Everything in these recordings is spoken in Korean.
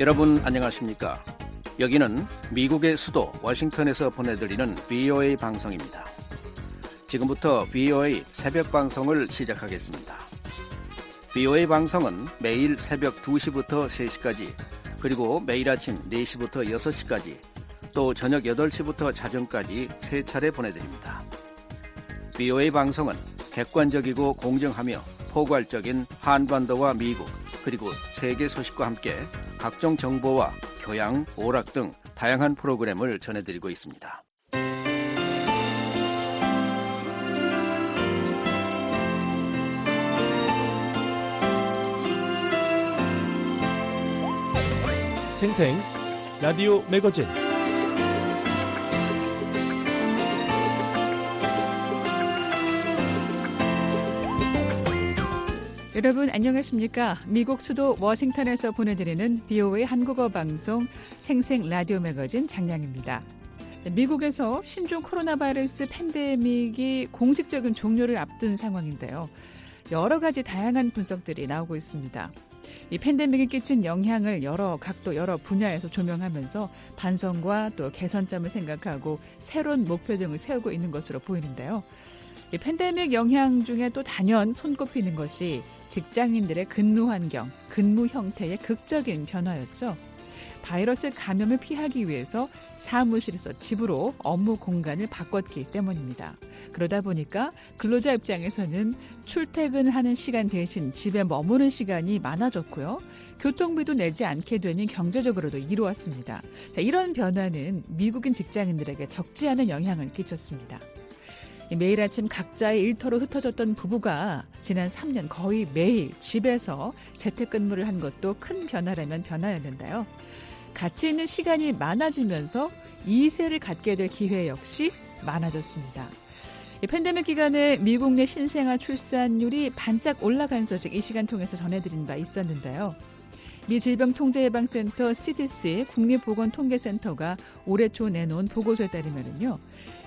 여러분 안녕하십니까? 여기는 미국의 수도 워싱턴에서 보내드리는 VOA 방송입니다. 지금부터 VOA 새벽 방송을 시작하겠습니다. VOA 방송은 매일 새벽 2시부터 3시까지 그리고 매일 아침 4시부터 6시까지 또 저녁 8시부터 자정까지 세 차례 보내드립니다. VOA 방송은 객관적이고 공정하며 포괄적인 한반도와 미국 그리고 세계 소식과 함께 각종 정보와 교양, 오락 등 다양한 프로그램을 전해드리고 있습니다. 생생 라디오 매거진 여러분 안녕하십니까? 미국 수도 워싱턴에서 보내드리는 BOA 한국어 방송 생생 라디오 매거진 장량입니다. 미국에서 신종 코로나 바이러스 팬데믹이 공식적인 종료를 앞둔 상황인데요. 여러 가지 다양한 분석들이 나오고 있습니다. 이 팬데믹이 끼친 영향을 여러 각도, 여러 분야에서 조명하면서 반성과 또 개선점을 생각하고 새로운 목표 등을 세우고 있는 것으로 보이는데요. 이 팬데믹 영향 중에 또 단연 손꼽히는 것이 직장인들의 근무 환경, 근무 형태의 극적인 변화였죠. 바이러스 감염을 피하기 위해서 사무실에서 집으로 업무 공간을 바꿨기 때문입니다. 그러다 보니까 근로자 입장에서는 출퇴근하는 시간 대신 집에 머무는 시간이 많아졌고요. 교통비도 내지 않게 되니 경제적으로도 이루었습니다. 자, 이런 변화는 미국인 직장인들에게 적지 않은 영향을 끼쳤습니다. 매일 아침 각자의 일터로 흩어졌던 부부가 지난 3년 거의 매일 집에서 재택근무를 한 것도 큰 변화라면 변화였는데요. 같이 있는 시간이 많아지면서 이세를 갖게 될 기회 역시 많아졌습니다. 팬데믹 기간에 미국 내 신생아 출산율이 반짝 올라간 소식 이 시간 통해서 전해드린 바 있었는데요. 미 질병통제예방센터 CDC 국립보건통계센터가 올해 초 내놓은 보고서에 따르면요.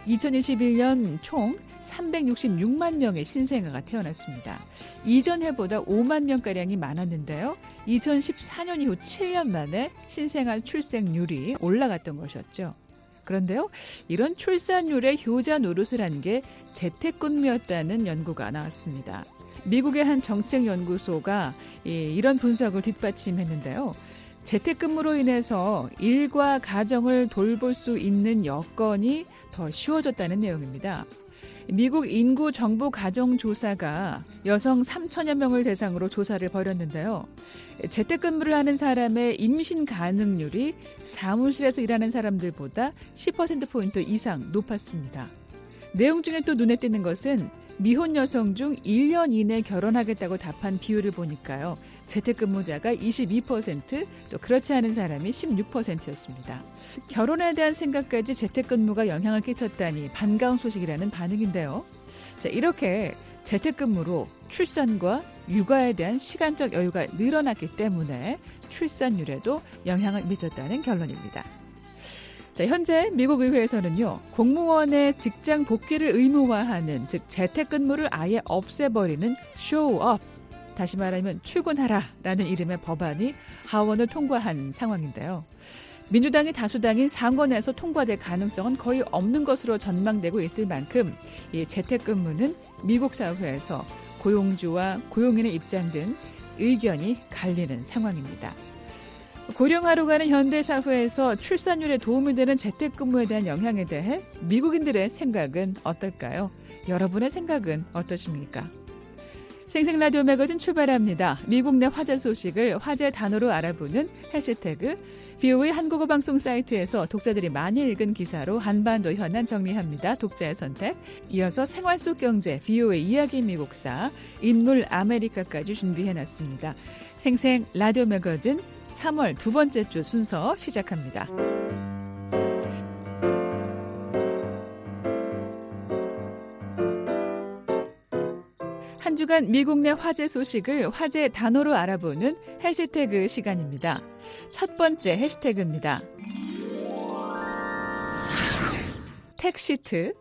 2021년 총 366만 명의 신생아가 태어났습니다. 이전 해보다 5만 명가량이 많았는데요. 2014년 이후 7년 만에 신생아 출생률이 올라갔던 것이었죠. 그런데요, 이런 출산율의 효자 노릇을 한 게 재택근무였다는 연구가 나왔습니다. 미국의 한 정책연구소가 이런 분석을 뒷받침했는데요. 재택근무로 인해서 일과 가정을 돌볼 수 있는 여건이 더 쉬워졌다는 내용입니다. 미국 인구 정보 가정 조사가 여성 3천여 명을 대상으로 조사를 벌였는데요. 재택근무를 하는 사람의 임신 가능률이 사무실에서 일하는 사람들보다 10%포인트 이상 높았습니다. 내용 중에 또 눈에 띄는 것은 미혼 여성 중 1년 이내 결혼하겠다고 답한 비율을 보니까요. 재택근무자가 22%, 또 그렇지 않은 사람이 16%였습니다. 결혼에 대한 생각까지 재택근무가 영향을 끼쳤다니 반가운 소식이라는 반응인데요. 자, 이렇게 재택근무로 출산과 육아에 대한 시간적 여유가 늘어났기 때문에 출산율에도 영향을 미쳤다는 결론입니다. 자, 현재 미국 의회에서는요, 공무원의 직장 복귀를 의무화하는, 즉, 재택근무를 아예 없애버리는 쇼업, 다시 말하면 출근하라라는 이름의 법안이 하원을 통과한 상황인데요. 민주당이 다수당인 상원에서 통과될 가능성은 거의 없는 것으로 전망되고 있을 만큼 이 재택근무는 미국 사회에서 고용주와 고용인의 입장 등 의견이 갈리는 상황입니다. 고령화로 가는 현대 사회에서 출산율에 도움이 되는 재택근무에 대한 영향에 대해 미국인들의 생각은 어떨까요? 여러분의 생각은 어떠십니까? 생생 라디오 매거진 출발합니다. 미국 내 화제 소식을 화제 단어로 알아보는 해시태그 BO의 한국어 방송 사이트에서 독자들이 많이 읽은 기사로 한반도 현안 정리합니다. 독자의 선택. 이어서 생활 속 경제 BO의 이야기 미국사 인물 아메리카까지 준비해놨습니다. 생생 라디오 매거진 3월 두 번째 주 순서 시작합니다. 한 주간 미국 내 화제 소식을 화제 단어로 알아보는 해시태그 시간입니다. 첫 번째 해시태그입니다. 택시트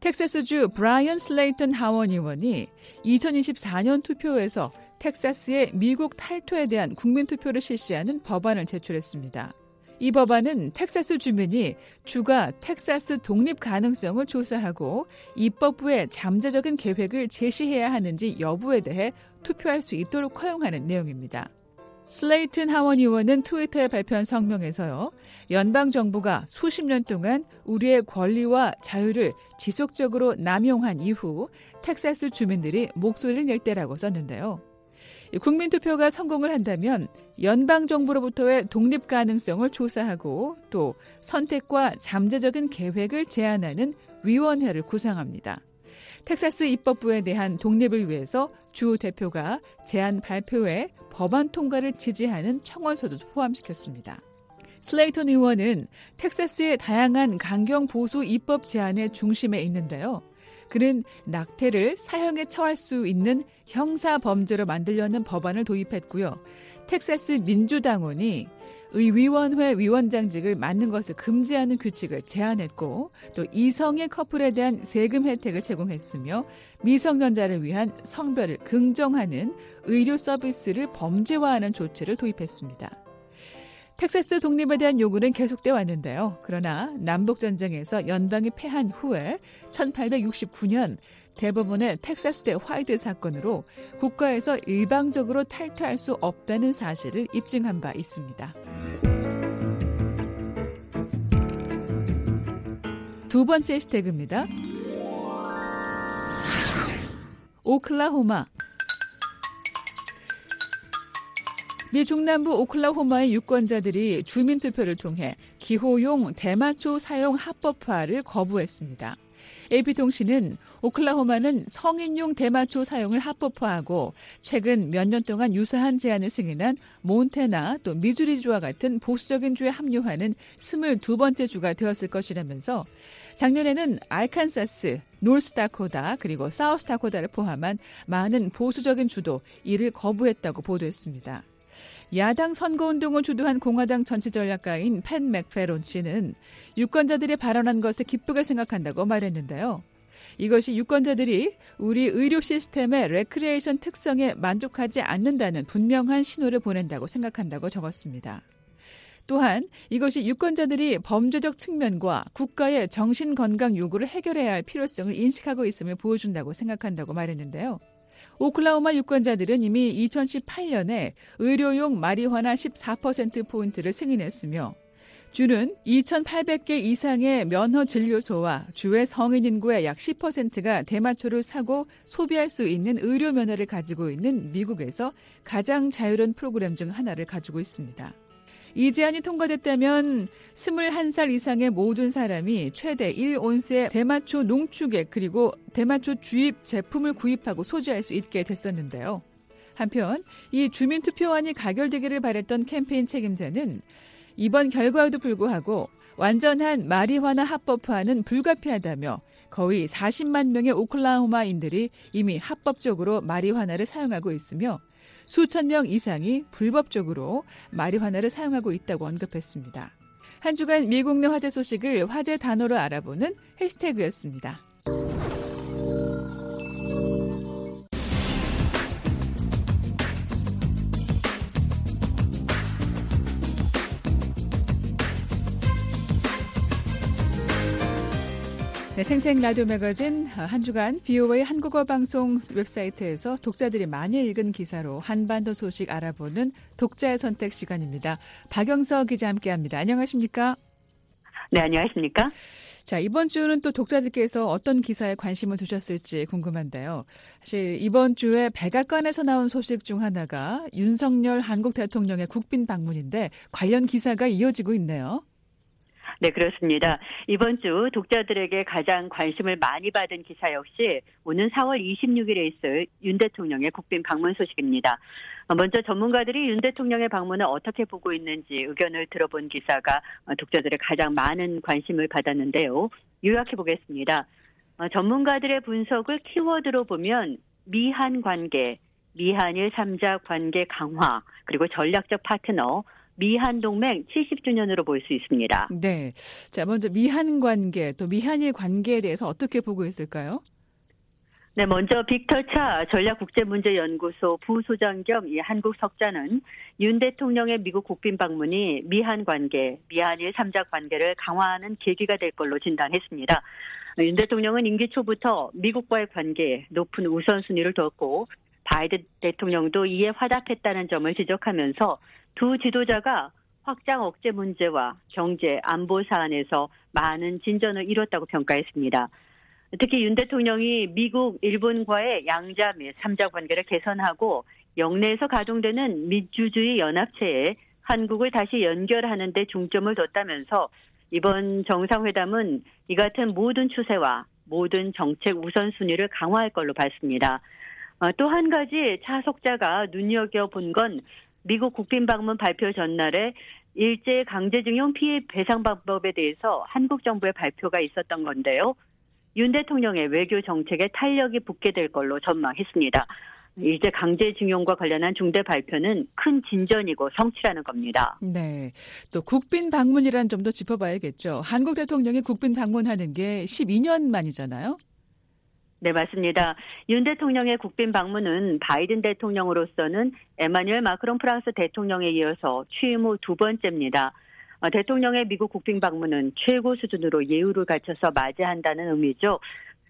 텍사스주 브라이언 슬레이턴 하원 의원이 2024년 투표에서 텍사스의 미국 탈퇴에 대한 국민 투표를 실시하는 법안을 제출했습니다. 이 법안은 텍사스 주민이 주가 텍사스 독립 가능성을 조사하고 입법부에 잠재적인 계획을 제시해야 하는지 여부에 대해 투표할 수 있도록 허용하는 내용입니다. 슬레이튼 하원 의원은 트위터에 발표한 성명에서요, 연방 정부가 수십 년 동안 우리의 권리와 자유를 지속적으로 남용한 이후 텍사스 주민들이 목소리를 낼 때라고 썼는데요. 국민투표가 성공을 한다면 연방정부로부터의 독립 가능성을 조사하고 또 선택과 잠재적인 계획을 제안하는 위원회를 구성합니다. 텍사스 입법부에 대한 독립을 위해서 주 대표가 제안 발표에 법안 통과를 지지하는 청원서도 포함시켰습니다. 슬레이턴 의원은 텍사스의 다양한 강경 보수 입법 제안의 중심에 있는데요. 그는 낙태를 사형에 처할 수 있는 형사 범죄로 만들려는 법안을 도입했고요. 텍사스 민주당원이 의위원회 위원장직을 맡는 것을 금지하는 규칙을 제안했고 또 이성의 커플에 대한 세금 혜택을 제공했으며 미성년자를 위한 성별을 긍정하는 의료 서비스를 범죄화하는 조치를 도입했습니다. 텍사스 독립에 대한 요구는 계속돼 왔는데요. 그러나 남북전쟁에서 연방이 패한 후에 1869년 대법원의 텍사스대 화이트 사건으로 국가에서 일방적으로 탈퇴할 수 없다는 사실을 입증한 바 있습니다. 두 번째 시태그입니다. 오클라호마 미 중남부 오클라호마의 유권자들이 주민투표를 통해 기호용 대마초 사용 합법화를 거부했습니다. AP통신은 오클라호마는 성인용 대마초 사용을 합법화하고 최근 몇 년 동안 유사한 제안을 승인한 몬테나 또 미주리주와 같은 보수적인 주에 합류하는 22번째 주가 되었을 것이라면서 작년에는 알칸사스, 노스다코다 그리고 사우스다코다를 포함한 많은 보수적인 주도 이를 거부했다고 보도했습니다. 야당 선거운동을 주도한 공화당 정치전략가인 팬 맥페론 씨는 유권자들이 발언한 것을 기쁘게 생각한다고 말했는데요. 이것이 유권자들이 우리 의료 시스템의 레크리에이션 특성에 만족하지 않는다는 분명한 신호를 보낸다고 생각한다고 적었습니다. 또한 이것이 유권자들이 범죄적 측면과 국가의 정신건강 요구를 해결해야 할 필요성을 인식하고 있음을 보여준다고 생각한다고 말했는데요. 오클라호마 유권자들은 이미 2018년에 의료용 마리화나 14%포인트를 승인했으며 주는 2,800개 이상의 면허 진료소와 주의 성인 인구의 약 10%가 대마초를 사고 소비할 수 있는 의료 면허를 가지고 있는 미국에서 가장 자유로운 프로그램 중 하나를 가지고 있습니다. 이 제안이 통과됐다면 21살 이상의 모든 사람이 최대 1온스의 대마초 농축액 그리고 대마초 주입 제품을 구입하고 소지할 수 있게 됐었는데요. 한편 이 주민투표안이 가결되기를 바랬던 캠페인 책임자는 이번 결과에도 불구하고 완전한 마리화나 합법화는 불가피하다며 거의 40만 명의 오클라호마인들이 이미 합법적으로 마리화나를 사용하고 있으며 수천 명 이상이 불법적으로 마리화나를 사용하고 있다고 언급했습니다. 한 주간 미국 내 화제 소식을 화제 단어로 알아보는 해시태그였습니다. 네, 생생 라디오 매거진 한 주간 BOA 한국어 방송 웹사이트에서 독자들이 많이 읽은 기사로 한반도 소식 알아보는 독자의 선택 시간입니다. 박영서 기자 함께합니다. 안녕하십니까? 네, 안녕하십니까? 자, 이번 주는 또 독자들께서 어떤 기사에 관심을 두셨을지 궁금한데요. 사실 이번 주에 백악관에서 나온 소식 중 하나가 윤석열 한국 대통령의 국빈 방문인데 관련 기사가 이어지고 있네요. 네, 그렇습니다. 이번 주 독자들에게 가장 관심을 많이 받은 기사 역시 오는 4월 26일에 있을 윤 대통령의 국빈 방문 소식입니다. 먼저 전문가들이 윤 대통령의 방문을 어떻게 보고 있는지 의견을 들어본 기사가 독자들의 가장 많은 관심을 받았는데요. 요약해 보겠습니다. 전문가들의 분석을 키워드로 보면 미한 관계, 미한일 3자 관계 강화, 그리고 전략적 파트너, 미한 동맹 70주년으로 볼 수 있습니다. 네. 자, 먼저 미한 관계 또 미한일 관계에 대해서 어떻게 보고 있을까요? 네, 먼저 빅터 차 전략국제문제연구소 부소장 겸 이 한국 석자는 윤 대통령의 미국 국빈 방문이 미한 관계, 미한일 3자 관계를 강화하는 계기가 될 걸로 진단했습니다. 윤 대통령은 임기 초부터 미국과의 관계에 높은 우선순위를 뒀고 바이든 대통령도 이에 화답했다는 점을 지적하면서 두 지도자가 확장 억제 문제와 경제, 안보 사안에서 많은 진전을 이뤘다고 평가했습니다. 특히 윤 대통령이 미국, 일본과의 양자 및 3자 관계를 개선하고 영내에서 가동되는 민주주의 연합체에 한국을 다시 연결하는 데 중점을 뒀다면서 이번 정상회담은 이 같은 모든 추세와 모든 정책 우선순위를 강화할 걸로 봤습니다. 어, 또한 가지 차석자가 눈여겨본 건 미국 국빈 방문 발표 전날에 일제 강제징용 피해 배상 방법에 대해서 한국 정부의 발표가 있었던 건데요. 윤 대통령의 외교 정책에 탄력이 붙게 될 걸로 전망했습니다. 이제 강제징용과 관련한 중대 발표는 큰 진전이고 성취라는 겁니다. 네. 또 국빈 방문이란 점도 짚어봐야겠죠. 한국 대통령이 국빈 방문하는 게 12년 만이잖아요. 네, 맞습니다. 윤 대통령의 국빈 방문은 바이든 대통령으로서는 에마뉴엘 마크롱 프랑스 대통령에 이어서 취임 후 두 번째입니다. 어, 대통령의 미국 국빈 방문은 최고 수준으로 예우를 갖춰서 맞이한다는 의미죠.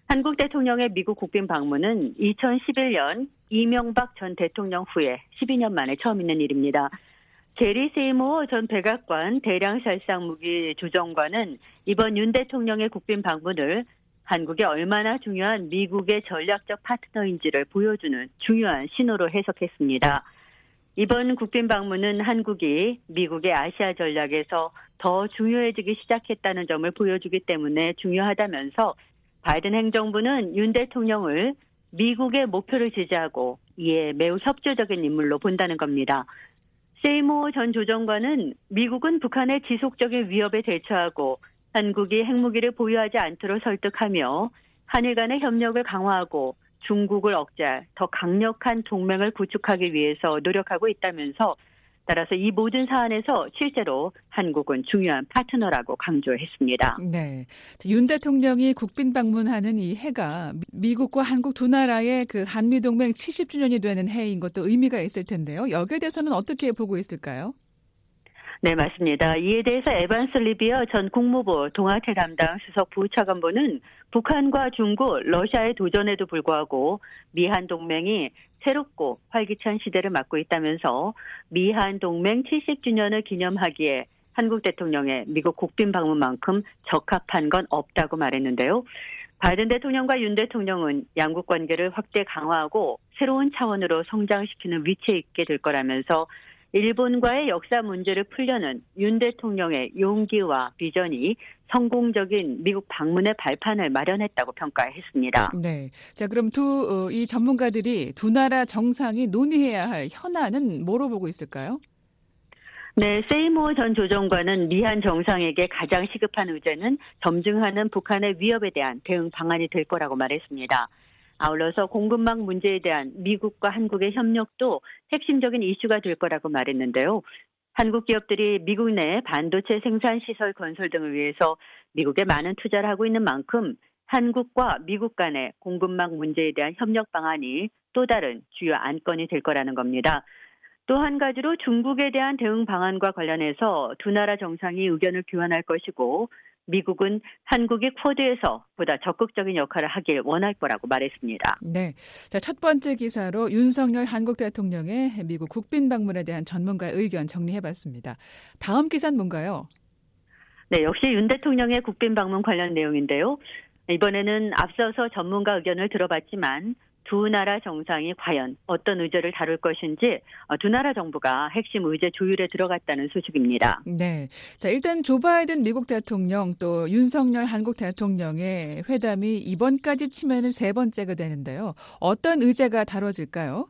한국 대통령의 미국 국빈 방문은 2011년 이명박 전 대통령 후에 12년 만에 처음 있는 일입니다. 제리 세이모 전 백악관 대량 살상 무기 조정관은 이번 윤 대통령의 국빈 방문을 한국이 얼마나 중요한 미국의 전략적 파트너인지를 보여주는 중요한 신호로 해석했습니다. 이번 국빈 방문은 한국이 미국의 아시아 전략에서 더 중요해지기 시작했다는 점을 보여주기 때문에 중요하다면서 바이든 행정부는 윤 대통령을 미국의 목표를 지지하고 이에 매우 협조적인 인물로 본다는 겁니다. 세이모 전 조정관은 미국은 북한의 지속적인 위협에 대처하고 한국이 핵무기를 보유하지 않도록 설득하며 한일 간의 협력을 강화하고 중국을 억제할 더 강력한 동맹을 구축하기 위해서 노력하고 있다면서 따라서 이 모든 사안에서 실제로 한국은 중요한 파트너라고 강조했습니다. 네. 윤 대통령이 국빈 방문하는 이 해가 미국과 한국 두 나라의 그 한미동맹 70주년이 되는 해인 것도 의미가 있을 텐데요. 여기에 대해서는 어떻게 보고 있을까요? 네, 맞습니다. 이에 대해서 에반스 리비어 전 국무부 동아태 담당 수석 부차관보는 북한과 중국, 러시아의 도전에도 불구하고 미한 동맹이 새롭고 활기찬 시대를 맞고 있다면서 미한 동맹 70주년을 기념하기에 한국 대통령의 미국 국빈 방문만큼 적합한 건 없다고 말했는데요. 바이든 대통령과 윤 대통령은 양국 관계를 확대 강화하고 새로운 차원으로 성장시키는 위치에 있게 될 거라면서 일본과의 역사 문제를 풀려는 윤 대통령의 용기와 비전이 성공적인 미국 방문의 발판을 마련했다고 평가했습니다. 네. 자, 그럼 두이 어, 전문가들이 두 나라 정상이 논의해야 할 현안은 뭐로 보고 있을까요? 네, 세이모 전 조정관은 미한 정상에게 가장 시급한 의제는 점증하는 북한의 위협에 대한 대응 방안이 될 거라고 말했습니다. 아울러서 공급망 문제에 대한 미국과 한국의 협력도 핵심적인 이슈가 될 거라고 말했는데요. 한국 기업들이 미국 내 반도체 생산 시설 건설 등을 위해서 미국에 많은 투자를 하고 있는 만큼 한국과 미국 간의 공급망 문제에 대한 협력 방안이 또 다른 주요 안건이 될 거라는 겁니다. 또 한 가지로 중국에 대한 대응 방안과 관련해서 두 나라 정상이 의견을 교환할 것이고 미국은 한국이 쿼드에서 보다 적극적인 역할을 하길 원할 거라고 말했습니다. 네. 자, 첫 번째 기사로 윤석열 한국 대통령의 미국 국빈 방문에 대한 전문가의 의견 정리해 봤습니다. 다음 기사는 뭔가요? 네, 역시 윤 대통령의 국빈 방문 관련 내용인데요. 이번에는 앞서서 전문가 의견을 들어봤지만 두 나라 정상이 과연 어떤 의제를 다룰 것인지 어, 두 나라 정부가 핵심 의제 조율에 들어갔다는 소식입니다. 네. 자, 일단 조 바이든 미국 대통령 또 윤석열 한국 대통령의 회담이 이번까지 치면은 세 번째가 되는데요. 어떤 의제가 다뤄질까요?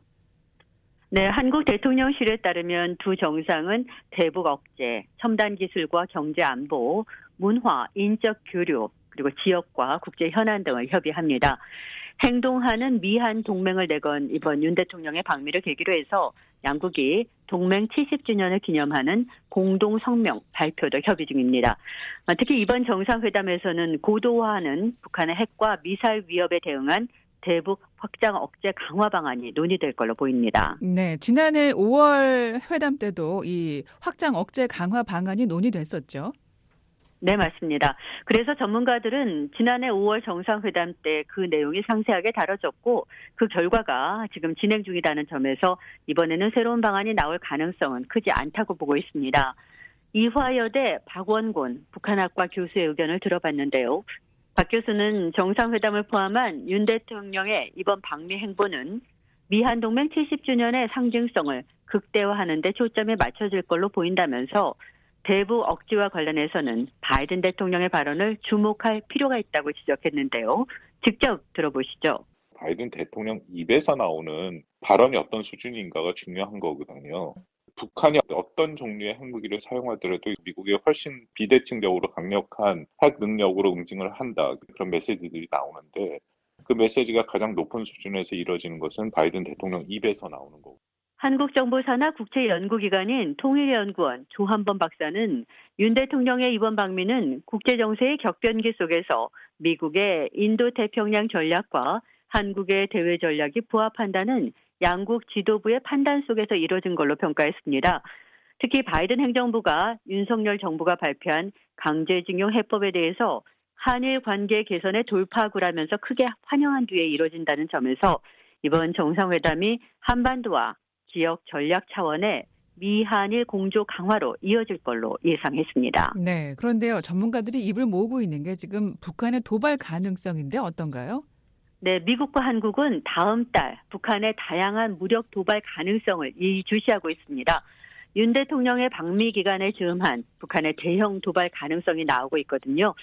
네, 한국 대통령실에 따르면 두 정상은 대북 억제, 첨단 기술과 경제 안보, 문화, 인적 교류, 그리고 지역과 국제 현안 등을 협의합니다. 행동하는 미한 동맹을 내건 이번 윤 대통령의 방미를 계기로 해서 양국이 동맹 70주년을 기념하는 공동 성명 발표도 협의 중입니다. 특히 이번 정상회담에서는 고도화하는 북한의 핵과 미사일 위협에 대응한 대북 확장 억제 강화 방안이 논의될 걸로 보입니다. 네, 지난해 5월 회담 때도 이 확장 억제 강화 방안이 논의됐었죠. 네, 맞습니다. 그래서 전문가들은 지난해 5월 정상회담 때 그 내용이 상세하게 다뤄졌고 그 결과가 지금 진행 중이라는 점에서 이번에는 새로운 방안이 나올 가능성은 크지 않다고 보고 있습니다. 이화여대 박원곤 북한학과 교수의 의견을 들어봤는데요. 박 교수는 정상회담을 포함한 윤 대통령의 이번 방미 행보는 미한 동맹 70주년의 상징성을 극대화하는 데 초점에 맞춰질 걸로 보인다면서 대북 억지와 관련해서는 바이든 대통령의 발언을 주목할 필요가 있다고 지적했는데요. 직접 들어보시죠. 바이든 대통령 입에서 나오는 발언이 어떤 수준인가가 중요한 거거든요. 북한이 어떤 종류의 핵무기를 사용하더라도 미국이 훨씬 비대칭적으로 강력한 핵 능력으로 응징을 한다. 그런 메시지들이 나오는데 그 메시지가 가장 높은 수준에서 이루어지는 것은 바이든 대통령 입에서 나오는 거고. 한국정보산하 국제연구기관인 통일연구원 조한범 박사는 윤 대통령의 이번 방미는 국제정세의 격변기 속에서 미국의 인도태평양 전략과 한국의 대외 전략이 부합한다는 양국 지도부의 판단 속에서 이뤄진 걸로 평가했습니다. 특히 바이든 행정부가 윤석열 정부가 발표한 강제징용 해법에 대해서 한일 관계 개선의 돌파구라면서 크게 환영한 뒤에 이뤄진다는 점에서 이번 정상회담이 한반도와 지역 전략 차원의 미한일 공조 강화로 이어질 걸로 예상했습니다. 네. 그런데요. 전문가들이 입을 모으고 있는 게 지금 북한의 도발 가능성인데 어떤가요? 네, 미국과 한국은 다음 달 북한의 다양한 무력 도발 가능성을 이주시하고 있습니다. 윤 대통령의 방미 기간에 즈음한 북한의 대형 도발 가능성이 나오고 있거든요.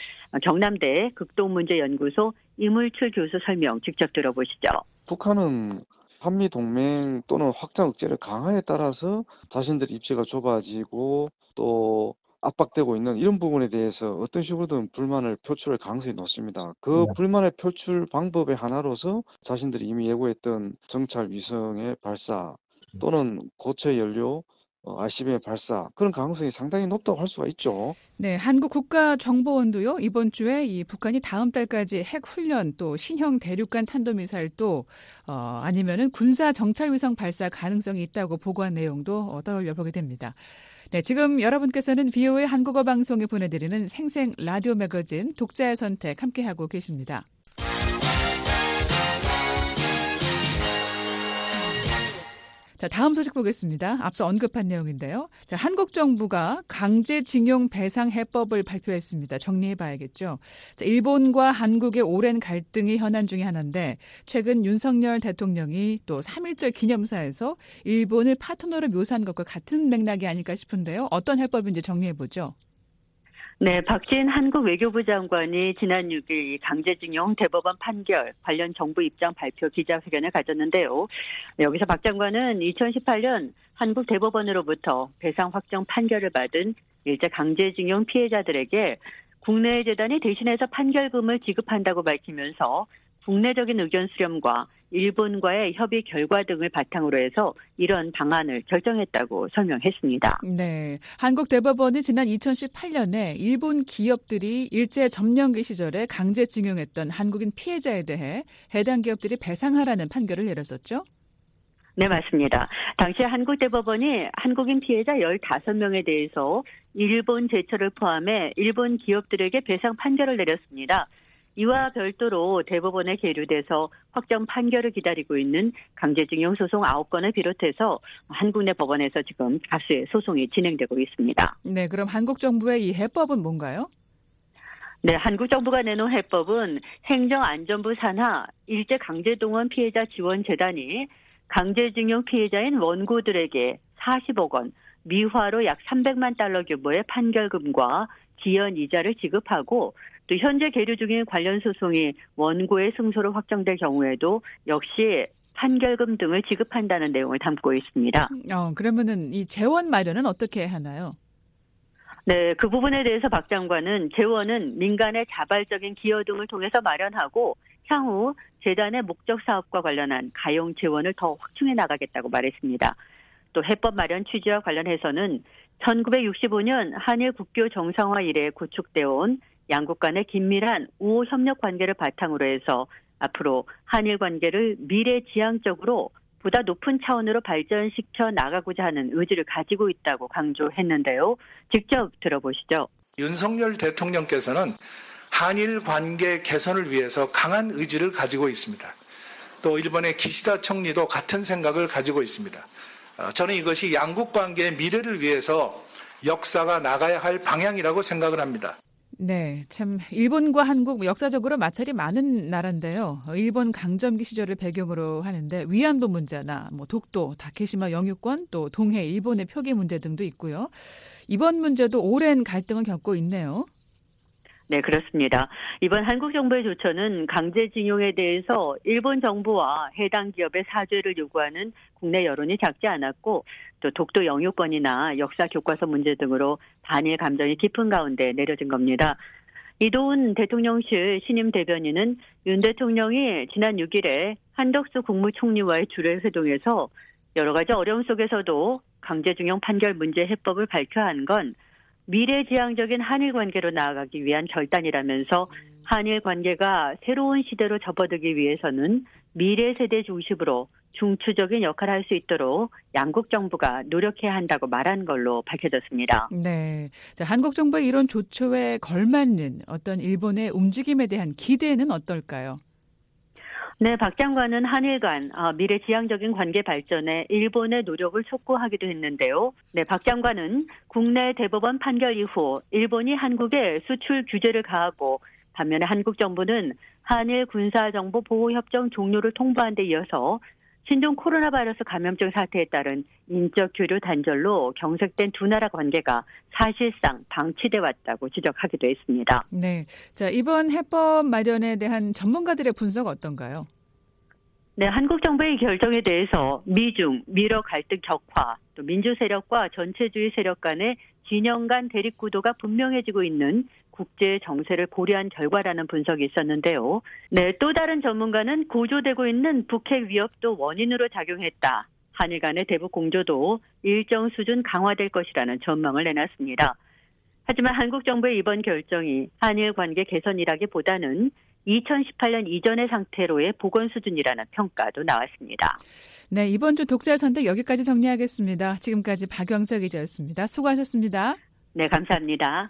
경남대 극동문제연구소 이물출 교수 설명 직접 들어보시죠. 북한은 한미 동맹 또는 확장 억제를 강화에 따라서 자신들의 입지가 좁아지고 또 압박되고 있는 이런 부분에 대해서 어떤 식으로든 불만을 표출할 가능성이 높습니다. 그 네. 불만의 표출 방법의 하나로서 자신들이 이미 예고했던 정찰 위성의 발사 또는 고체 연료 어, RCBM의 발사 그런 가능성이 상당히 높다고 할 수가 있죠. 네, 한국 국가정보원도요 이번 주에 이 북한이 다음 달까지 핵 훈련 또 신형 대륙간 탄도미사일 또 어, 아니면은 군사 정찰 위성 발사 가능성이 있다고 보고한 내용도 어, 떠올려 보게 됩니다. 네, 지금 여러분께서는 비오의 한국어 방송에 보내드리는 생생 라디오 매거진 독자의 선택 함께하고 계십니다. 자, 다음 소식 보겠습니다. 앞서 언급한 내용인데요. 자, 한국 정부가 강제징용 배상 해법을 발표했습니다. 정리해 봐야겠죠. 자, 일본과 한국의 오랜 갈등이 현안 중의 하나인데 최근 윤석열 대통령이 또 3.1절 기념사에서 일본을 파트너로 묘사한 것과 같은 맥락이 아닐까 싶은데요. 어떤 해법인지 정리해 보죠. 네, 박진 한국 외교부 장관이 지난 6일 강제징용 대법원 판결 관련 정부 입장 발표 기자회견을 가졌는데요. 여기서 박 장관은 2018년 한국 대법원으로부터 배상 확정 판결을 받은 일제 강제징용 피해자들에게 국내 재단이 대신해서 판결금을 지급한다고 밝히면서 국내적인 의견 수렴과 일본과의 협의 결과 등을 바탕으로 해서 이런 방안을 결정했다고 설명했습니다. 네. 한국 대법원이 지난 2018년에 일본 기업들이 일제 점령기 시절에 강제 징용했던 한국인 피해자에 대해 해당 기업들이 배상하라는 판결을 내렸었죠. 네, 맞습니다. 당시 한국 대법원이 한국인 피해자 15명에 대해서 일본 제철을 포함해 일본 기업들에게 배상 판결을 내렸습니다. 이와 별도로 대법원에 계류돼서 확정 판결을 기다리고 있는 강제징용 소송 9건을 비롯해서 한국 내 법원에서 지금 다수의 소송이 진행되고 있습니다. 네, 그럼 한국 정부의 이 해법은 뭔가요? 네, 한국 정부가 내놓은 해법은 행정안전부 산하 일제 강제동원 피해자 지원 재단이 강제징용 피해자인 원고들에게 40억 원, 미화로 약 300만 달러 규모의 판결금과 기연 이자를 지급하고 또 현재 계류 중인 관련 소송이 원고의 승소로 확정될 경우에도 역시 판결금 등을 지급한다는 내용을 담고 있습니다. 어, 그러면은 이 재원 마련은 어떻게 하나요? 네, 그 부분에 대해서 박 장관은 재원은 민간의 자발적인 기여 등을 통해서 마련하고 향후 재단의 목적 사업과 관련한 가용 재원을 더 확충해 나가겠다고 말했습니다. 또 해법 마련 취지와 관련해서는 1965년 한일 국교 정상화 이래 구축되어 온 양국 간의 긴밀한 우호 협력 관계를 바탕으로 해서 앞으로 한일 관계를 미래 지향적으로 보다 높은 차원으로 발전시켜 나가고자 하는 의지를 가지고 있다고 강조했는데요. 직접 들어보시죠. 윤석열 대통령께서는 한일 관계 개선을 위해서 강한 의지를 가지고 있습니다. 또 일본의 기시다 총리도 같은 생각을 가지고 있습니다. 어, 저는 이것이 양국 관계의 미래를 위해서 역사가 나가야 할 방향이라고 생각을 합니다. 네, 참 일본과 한국 역사적으로 마찰이 많은 나라인데요. 일본 강점기 시절을 배경으로 하는데 위안부 문제나 뭐 독도, 다케시마 영유권, 또 동해 일본의 표기 문제 등도 있고요. 이번 문제도 오랜 갈등을 겪고 있네요. 네, 그렇습니다. 이번 한국 정부의 조처는 강제징용에 대해서 일본 정부와 해당 기업의 사죄를 요구하는 국내 여론이 작지 않았고 또 독도 영유권이나 역사 교과서 문제 등으로 반일 감정이 깊은 가운데 내려진 겁니다. 이도훈 대통령실 신임 대변인은 윤 대통령이 지난 6일에 한덕수 국무총리와의 주례 회동에서 여러 가지 어려움 속에서도 강제징용 판결 문제 해법을 발표한 건 미래지향적인 한일 관계로 나아가기 위한 결단이라면서 한일 관계가 새로운 시대로 접어들기 위해서는 미래 세대 중심으로 중추적인 역할을 할 수 있도록 양국 정부가 노력해야 한다고 말한 걸로 밝혀졌습니다. 네. 자, 한국 정부의 이런 조처에 걸맞는 어떤 일본의 움직임에 대한 기대는 어떨까요? 네, 박 장관은 한일 간 아, 미래 지향적인 관계 발전에 일본의 노력을 촉구하기도 했는데요. 네, 박 장관은 국내 대법원 판결 이후 일본이 한국에 수출 규제를 가하고 반면에 한국 정부는 한일 군사정보 보호협정 종료를 통보한 데 이어서 신종 코로나 바이러스 감염증 사태에 따른 인적 교류 단절로 경색된 두 나라 관계가 사실상 방치돼 왔다고 지적하기도 했습니다. 네. 자, 이번 해법 마련에 대한 전문가들의 분석 어떤가요? 네, 한국 정부의 결정에 대해서 미중, 미러 갈등 격화, 또 민주 세력과 전체주의 세력 간의 진영 간 대립 구도가 분명해지고 있는 국제 정세를 고려한 결과라는 분석이 있었는데요. 네, 또 다른 전문가는 고조되고 있는 북핵 위협도 원인으로 작용했다. 한일 간의 대북 공조도 일정 수준 강화될 것이라는 전망을 내놨습니다. 하지만 한국 정부의 이번 결정이 한일 관계 개선이라기보다는 2018년 이전의 상태로의 복원 수준이라는 평가도 나왔습니다. 네, 이번 주 독자 선택 여기까지 정리하겠습니다. 지금까지 박영석 기자였습니다. 수고하셨습니다. 네, 감사합니다.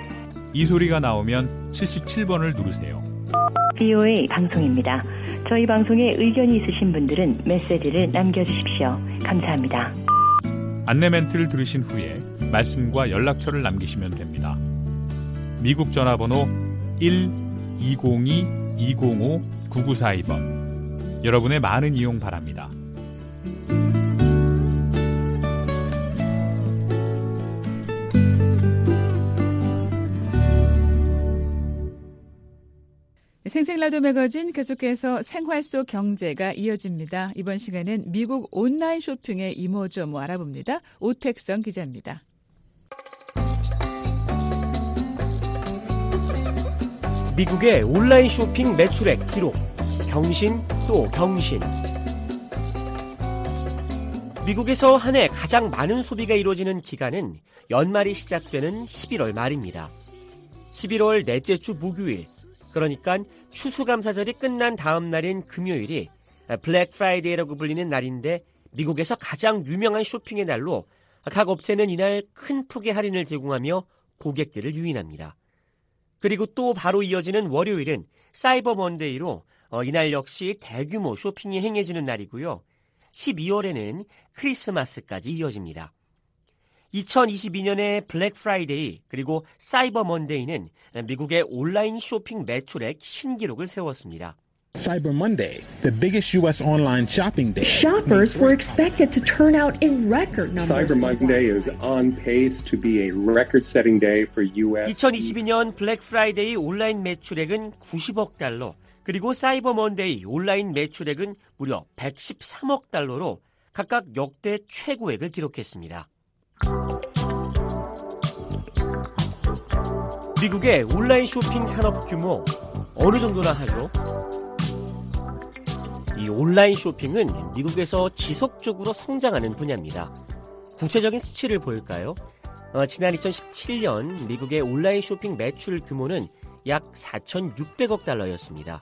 이 소리가 나오면 77번을 누르세요. VOA 방송입니다. 저희 방송에 의견이 있으신 분들은 메시지를 남겨주십시오. 감사합니다. 안내 멘트를 들으신 후에 말씀과 연락처를 남기시면 됩니다. 미국 전화번호 1-202-205-9942번 여러분의 많은 이용 바랍니다. 생생라디오 매거진 계속해서 생활 속 경제가 이어집니다. 이번 시간은 미국 온라인 쇼핑의 이모저모 알아봅니다. 오택성 기자입니다. 미국의 온라인 쇼핑 매출액 기록. 경신 또 경신. 미국에서 한 해 가장 많은 소비가 이루어지는 기간은 연말이 시작되는 11월 말입니다. 11월 넷째 주 목요일, 그러니까 추수감사절이 끝난 다음 날인 금요일이 블랙 프라이데이라고 불리는 날인데 미국에서 가장 유명한 쇼핑의 날로 각 업체는 이날 큰 폭의 할인을 제공하며 고객들을 유인합니다. 그리고 또 바로 이어지는 월요일은 사이버 먼데이로 어, 이날 역시 대규모 쇼핑이 행해지는 날이고요. 12월에는 크리스마스까지 이어집니다. 2022년의 블랙 프라이데이 그리고 사이버 먼데이는 미국의 온라인 쇼핑 매출액 신기록을 세웠습니다. Cyber Monday, the biggest U.S. online shopping day. Shoppers were expected to turn out in record numbers. Cyber Monday is on pace to be a record-setting day for U.S. 2022년 블랙 프라이데이 온라인 매출액은 90억 달러, 그리고 사이버 먼데이 온라인 매출액은 무려 113억 달러로 각각 역대 최고액을 기록했습니다. 미국의 온라인 쇼핑 산업 규모 어느 정도나 하죠? 이 온라인 쇼핑은 미국에서 지속적으로 성장하는 분야입니다. 구체적인 수치를 볼까요? 어, 지난 2017년 미국의 온라인 쇼핑 매출 규모는 약 4,600억 달러였습니다.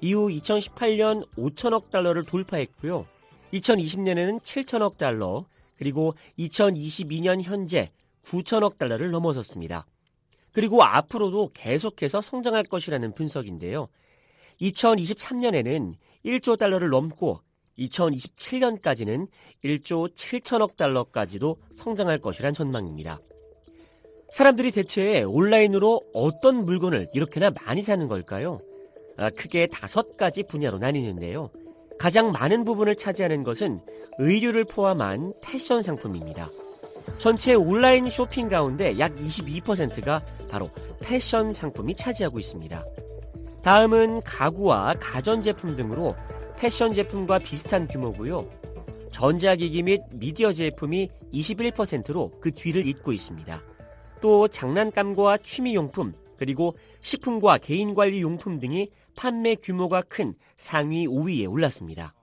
이후 2018년 5천억 달러를 돌파했고요. 2020년에는 7천억 달러, 그리고 2022년 현재 9천억 달러를 넘어섰습니다. 그리고 앞으로도 계속해서 성장할 것이라는 분석인데요. 2023년에는 1조 달러를 넘고 2027년까지는 1조 7천억 달러까지도 성장할 것이란 전망입니다. 사람들이 대체 온라인으로 어떤 물건을 이렇게나 많이 사는 걸까요? 아, 크게 다섯 가지 분야로 나뉘는데요. 가장 많은 부분을 차지하는 것은 의류를 포함한 패션 상품입니다. 전체 온라인 쇼핑 가운데 약 22%가 바로 패션 상품이 차지하고 있습니다. 다음은 가구와 가전제품 등으로 패션 제품과 비슷한 규모고요. 전자기기 및 미디어 제품이 21%로 그 뒤를 잇고 있습니다. 또 장난감과 취미용품, 그리고 식품과 개인관리 용품 등이 판매 규모가 큰 상위 5위에 올랐습니다.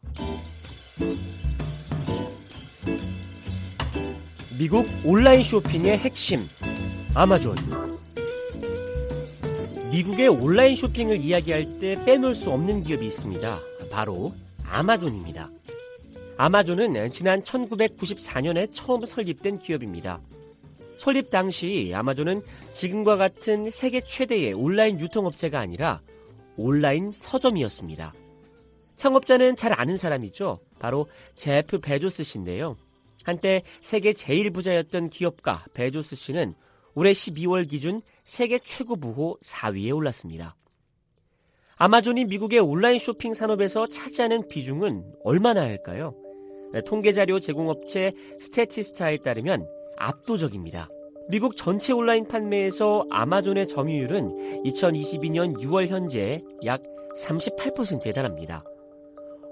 미국 온라인 쇼핑의 핵심, 아마존. 미국의 온라인 쇼핑을 이야기할 때 빼놓을 수 없는 기업이 있습니다. 바로 아마존입니다. 아마존은 지난 1994년에 처음 설립된 기업입니다. 설립 당시 아마존은 지금과 같은 세계 최대의 온라인 유통업체가 아니라 온라인 서점이었습니다. 창업자는 잘 아는 사람이죠. 바로 제프 베조스 씨인데요. 한때 세계 제일 부자였던 기업가 베조스 씨는 올해 12월 기준 세계 최고 부호 4위에 올랐습니다. 아마존이 미국의 온라인 쇼핑 산업에서 차지하는 비중은 얼마나 할까요? 통계자료 제공업체 스태티스타에 따르면 압도적입니다. 미국 전체 온라인 판매에서 아마존의 점유율은 2022년 6월 현재 약 38%에 달합니다.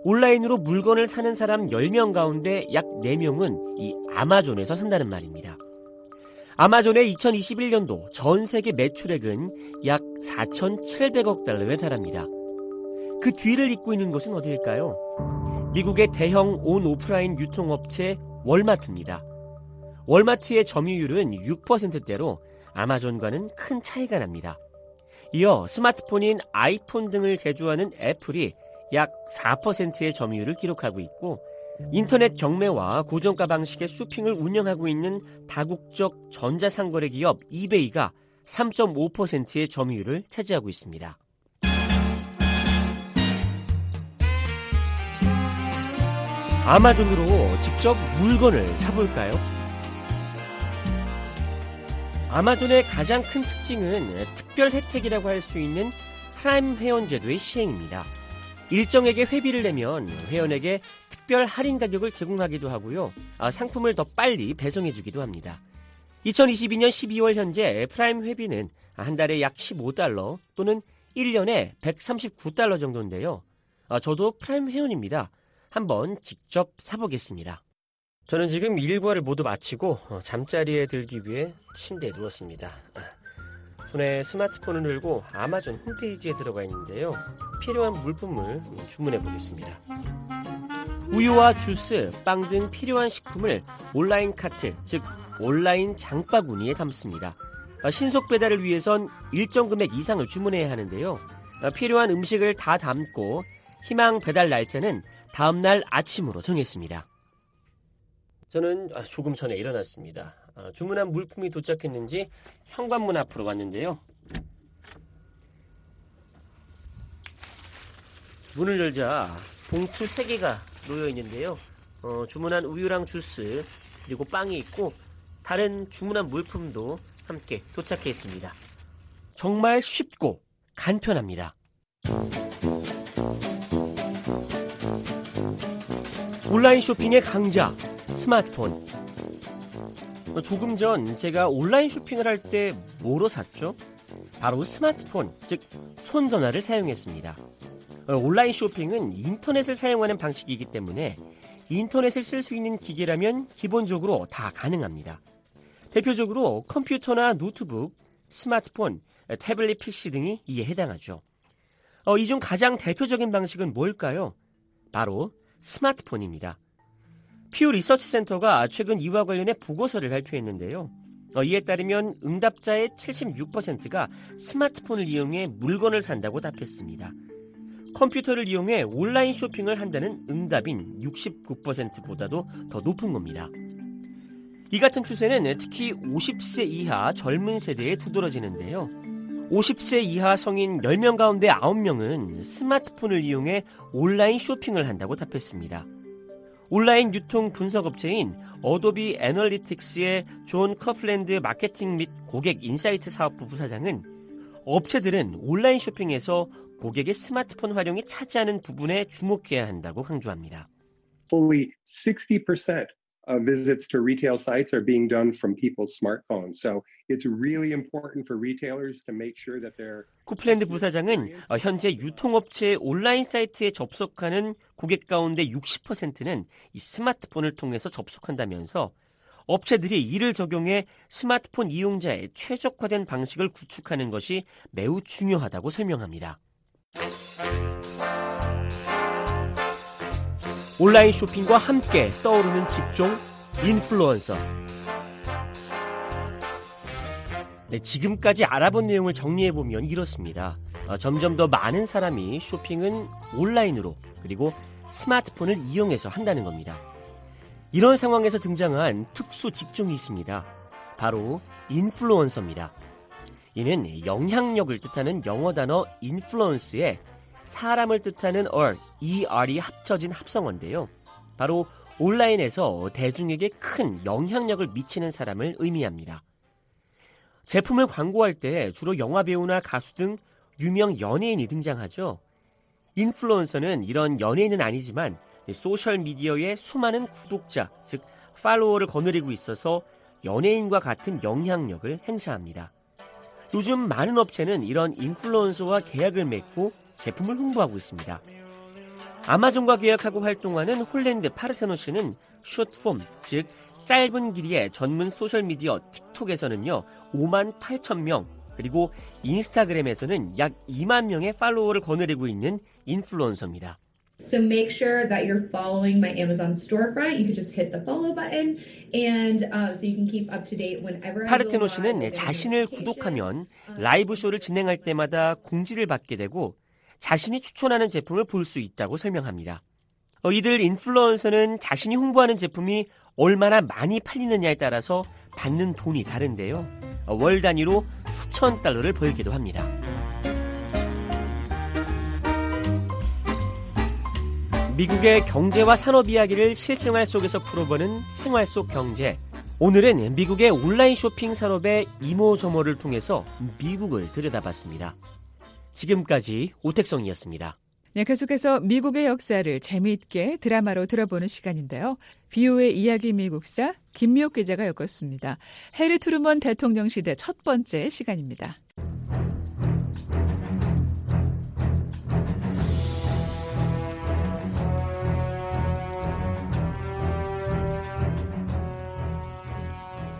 온라인으로 물건을 사는 사람 10명 가운데 약 4명은 이 아마존에서 산다는 말입니다. 아마존의 2021년도 전 세계 매출액은 약 4,700억 달러에 달합니다. 그 뒤를 잇고 있는 곳은 어디일까요? 미국의 대형 온 오프라인 유통업체 월마트입니다. 월마트의 점유율은 6%대로 아마존과는 큰 차이가 납니다. 이어 스마트폰인 아이폰 등을 제조하는 애플이 약 4%의 점유율을 기록하고 있고 인터넷 경매와 고정가 방식의 쇼핑을 운영하고 있는 다국적 전자상거래 기업 이베이가 3.5%의 점유율을 차지하고 있습니다. 아마존으로 직접 물건을 사볼까요? 아마존의 가장 큰 특징은 특별 혜택이라고 할 수 있는 프라임 회원 제도의 시행입니다. 일정액의 회비를 내면 회원에게 특별 할인 가격을 제공하기도 하고요. 아, 상품을 더 빨리 배송해 주기도 합니다. 2022년 12월 현재 프라임 회비는 한 달에 약 15달러 또는 1년에 139달러 정도인데요. 아, 저도 프라임 회원입니다. 한번 직접 사보겠습니다. 저는 지금 일과를 모두 마치고 어, 잠자리에 들기 위해 침대에 누웠습니다. 아, 손에 스마트폰을 들고 아마존 홈페이지에 들어가 있는데요. 필요한 물품을 주문해 보겠습니다. 우유와 주스, 빵 등 필요한 식품을 온라인 카트, 즉 온라인 장바구니에 담습니다. 아, 신속 배달을 위해선 일정 금액 이상을 주문해야 하는데요. 아, 필요한 음식을 다 담고 희망 배달 날짜는 다음날 아침으로 정했습니다. 저는 아, 조금 전에 일어났습니다. 아, 주문한 물품이 도착했는지 현관문 앞으로 왔는데요. 문을 열자 봉투 3개가 놓여 있는데요. 어, 주문한 우유랑 주스 그리고 빵이 있고 다른 주문한 물품도 함께 도착했습니다. 정말 쉽고 간편합니다. 온라인 쇼핑의 강자 스마트폰 조금 전 제가 온라인 쇼핑을 할 때 뭐로 샀죠? 바로 스마트폰, 즉 손전화를 사용했습니다. 어, 온라인 쇼핑은 인터넷을 사용하는 방식이기 때문에 인터넷을 쓸 수 있는 기계라면 기본적으로 다 가능합니다. 대표적으로 컴퓨터나 노트북, 스마트폰, 태블릿 PC 등이 이에 해당하죠. 어, 이 중 가장 대표적인 방식은 뭘까요? 바로 스마트폰입니다. 퓨 리서치 센터가 최근 이와 관련해 보고서를 발표했는데요. 어, 이에 따르면 응답자의 76%가 스마트폰을 이용해 물건을 산다고 답했습니다. 컴퓨터를 이용해 온라인 쇼핑을 한다는 응답인 69%보다도 더 높은 겁니다. 이 같은 추세는 특히 50세 이하 젊은 세대에 두드러지는데요. 50세 이하 성인 10명 가운데 9명은 스마트폰을 이용해 온라인 쇼핑을 한다고 답했습니다. 온라인 유통 분석 업체인 어도비 애널리틱스의 존 코플랜드 마케팅 및 고객 인사이트 사업부 부사장은 업체들은 온라인 쇼핑에서 고객의 스마트폰 활용이 차지하는 부분에 주목해야 한다고 강조합니다. Fully 60% of visits to retail sites are being done from people's smartphones. So it's really important for retailers to make sure that they're 코플랜드 부사장은 현재 유통업체 온라인 사이트에 접속하는 고객 가운데 60%는 이 스마트폰을 통해서 접속한다면서 업체들이 이를 적용해 스마트폰 이용자의 최적화된 방식을 구축하는 것이 매우 중요하다고 설명합니다. 온라인 쇼핑과 함께 떠오르는 직종 인플루언서. 네, 지금까지 알아본 내용을 정리해보면 이렇습니다. 어, 점점 더 많은 사람이 쇼핑은 온라인으로 그리고 스마트폰을 이용해서 한다는 겁니다. 이런 상황에서 등장한 특수 직종이 있습니다. 바로 인플루언서입니다. 이는 영향력을 뜻하는 영어 단어 인플루언스에 사람을 뜻하는 or, er이 합쳐진 합성어인데요. 바로 온라인에서 대중에게 큰 영향력을 미치는 사람을 의미합니다. 제품을 광고할 때 주로 영화배우나 가수 등 유명 연예인이 등장하죠. 인플루언서는 이런 연예인은 아니지만 소셜미디어에 수많은 구독자, 즉 팔로워를 거느리고 있어서 연예인과 같은 영향력을 행사합니다. 요즘 많은 업체는 이런 인플루언서와 계약을 맺고 제품을 홍보하고 있습니다. 아마존과 계약하고 활동하는 홀랜드 파르테노 씨는 숏폼, 즉 짧은 길이의 전문 소셜미디어 틱톡에서는요 5만 8천 명 그리고 인스타그램에서는 약 2만 명의 팔로워를 거느리고 있는 인플루언서입니다. So make sure that you're following my Amazon storefront. You can just hit the follow button, and uh, so you can keep up to date whenever. 파르테노 씨는 자신을 구독하면 라이브 쇼를 진행할 때마다 공지를 받게 되고 자신이 추천하는 제품을 볼 수 있다고 설명합니다. 어, 이들 인플루언서는 자신이 홍보하는 제품이 얼마나 많이 팔리느냐에 따라서 받는 돈이 다른데요. 어, 월 단위로 수천 달러를 벌기도 합니다. 미국의 경제와 산업 이야기를 실생활 속에서 풀어보는 생활 속 경제. 오늘은 미국의 온라인 쇼핑 산업의 이모저모를 통해서 미국을 들여다봤습니다. 지금까지 오택성이었습니다. 네, 계속해서 미국의 역사를 재미있게 드라마로 들어보는 시간인데요. 비오의 이야기 미국사 김미옥 기자가 엮었습니다. 해리 트루먼 대통령 시대 첫 번째 시간입니다.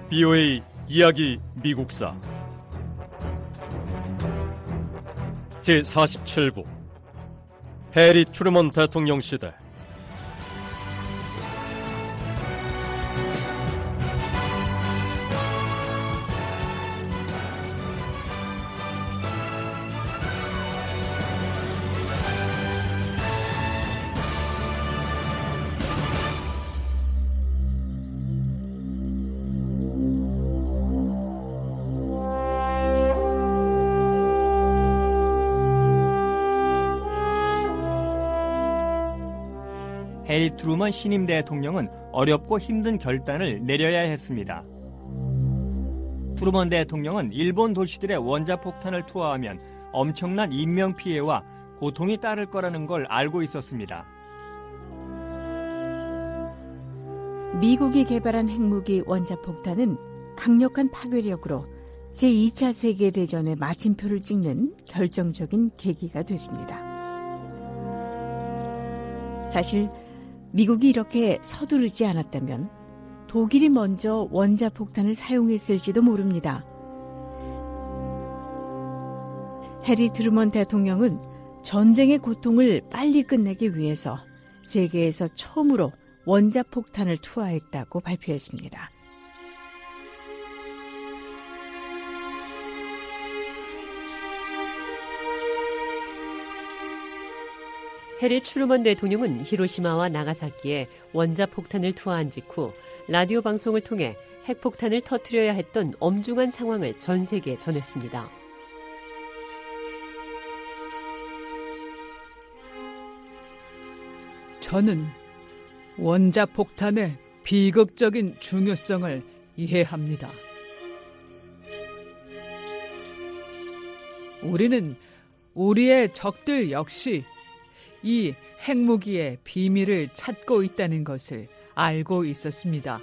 BOA 이야기 미국사 제47부. 해리 트루먼 대통령 시대 해리 트루먼 신임 대통령은 어렵고 힘든 결단을 내려야 했습니다. 트루먼 대통령은 일본 도시들에 원자폭탄을 투하하면 엄청난 인명피해와 고통이 따를 거라는 걸 알고 있었습니다. 미국이 개발한 핵무기 원자폭탄은 강력한 파괴력으로 제2차 세계대전에 마침표를 찍는 결정적인 계기가 됐습니다. 사실 미국이 이렇게 서두르지 않았다면 독일이 먼저 원자폭탄을 사용했을지도 모릅니다. 해리 드루먼 대통령은 전쟁의 고통을 빨리 끝내기 위해서 세계에서 처음으로 원자폭탄을 투하했다고 발표했습니다. 해리 추르먼 대통령은 히로시마와 나가사키에 원자폭탄을 투하한 직후 라디오 방송을 통해 핵폭탄을 터뜨려야 했던 엄중한 상황을 전 세계에 전했습니다. 저는 원자폭탄의 비극적인 중요성을 이해합니다. 우리는 우리의 적들 역시 이 핵무기의 비밀을 찾고 있다는 것을 알고 있었습니다.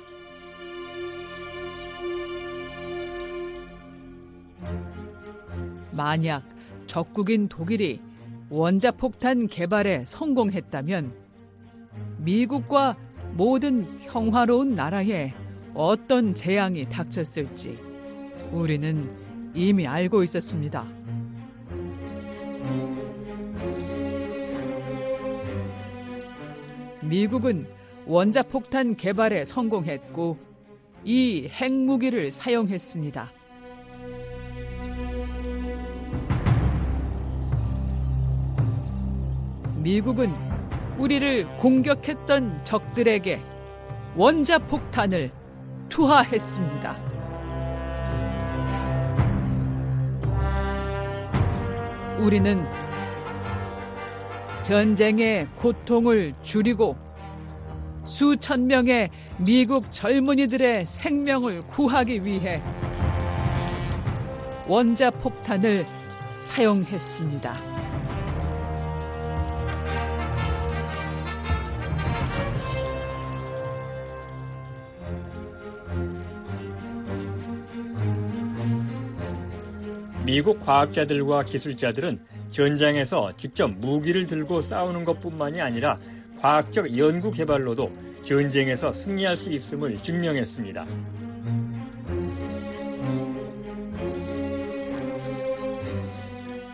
만약 적국인 독일이 원자폭탄 개발에 성공했다면 미국과 모든 평화로운 나라에 어떤 재앙이 닥쳤을지 우리는 이미 알고 있었습니다. 미국은 원자폭탄 개발에 성공했고 이 핵무기를 사용했습니다. 미국은 우리를 공격했던 적들에게 원자폭탄을 투하했습니다. 우리는 전쟁의 고통을 줄이고 수천 명의 미국 젊은이들의 생명을 구하기 위해 원자폭탄을 사용했습니다. 미국 과학자들과 기술자들은 전장에서 직접 무기를 들고 싸우는 것뿐만이 아니라 과학적 연구 개발로도 전쟁에서 승리할 수 있음을 증명했습니다.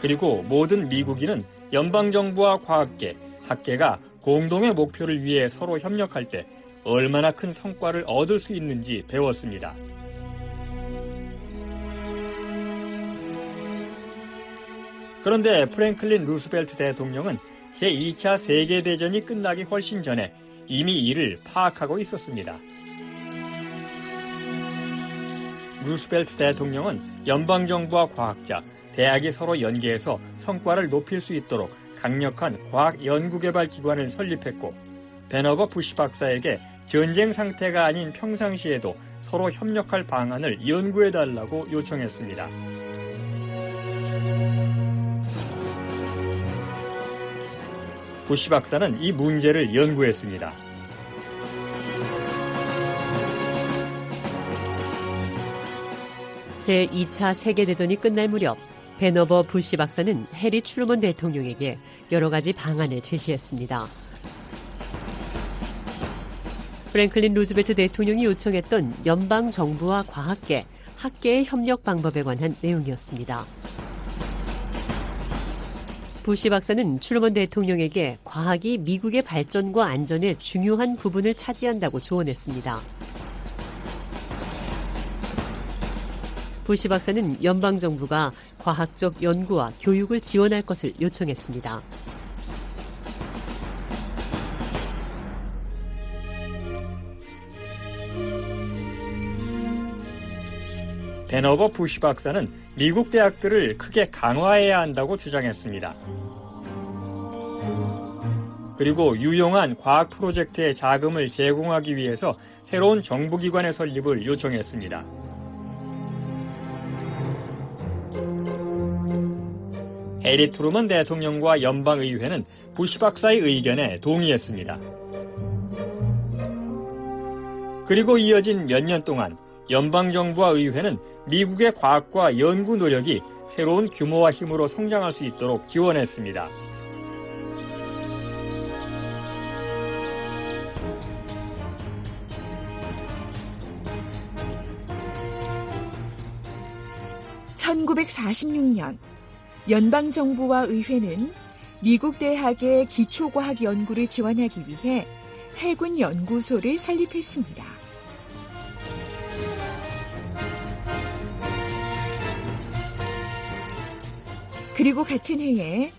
그리고 모든 미국인은 연방정부와 과학계, 학계가 공동의 목표를 위해 서로 협력할 때 얼마나 큰 성과를 얻을 수 있는지 배웠습니다. 그런데 프랭클린 루스벨트 대통령은 제2차 세계대전이 끝나기 훨씬 전에 이미 이를 파악하고 있었습니다. 루스벨트 대통령은 연방정부와 과학자, 대학이 서로 연계해서 성과를 높일 수 있도록 강력한 과학 연구개발 기관을 설립했고 베너버 부시 박사에게 전쟁 상태가 아닌 평상시에도 서로 협력할 방안을 연구해달라고 요청했습니다. 부시 박사는 이 문제를 연구했습니다. 제2차 세계대전이 끝날 무렵 베너버 부시 박사는 해리 트루먼 대통령에게 여러 가지 방안을 제시했습니다. 프랭클린 루즈벨트 대통령이 요청했던 연방 정부와 과학계, 학계의 협력 방법에 관한 내용이었습니다. 부시 박사는 트루먼 대통령에게 과학이 미국의 발전과 안전에 중요한 부분을 차지한다고 조언했습니다. 부시 박사는 연방정부가 과학적 연구와 교육을 지원할 것을 요청했습니다. 베너버 부시 박사는 미국 대학들을 크게 강화해야 한다고 주장했습니다. 그리고 유용한 과학 프로젝트에 자금을 제공하기 위해서 새로운 정부기관의 설립을 요청했습니다. 해리 트루먼 대통령과 연방의회는 부시 박사의 의견에 동의했습니다. 그리고 이어진 몇 년 동안 연방정부와 의회는 미국의 과학과 연구 노력이 새로운 규모와 힘으로 성장할 수 있도록 지원했습니다. (1946년) 연방정부와 의회는 미국 대학의 기초과학 연구를 지원하기 위해 해군 연구소를 설립했습니다. 그리고 같은 해에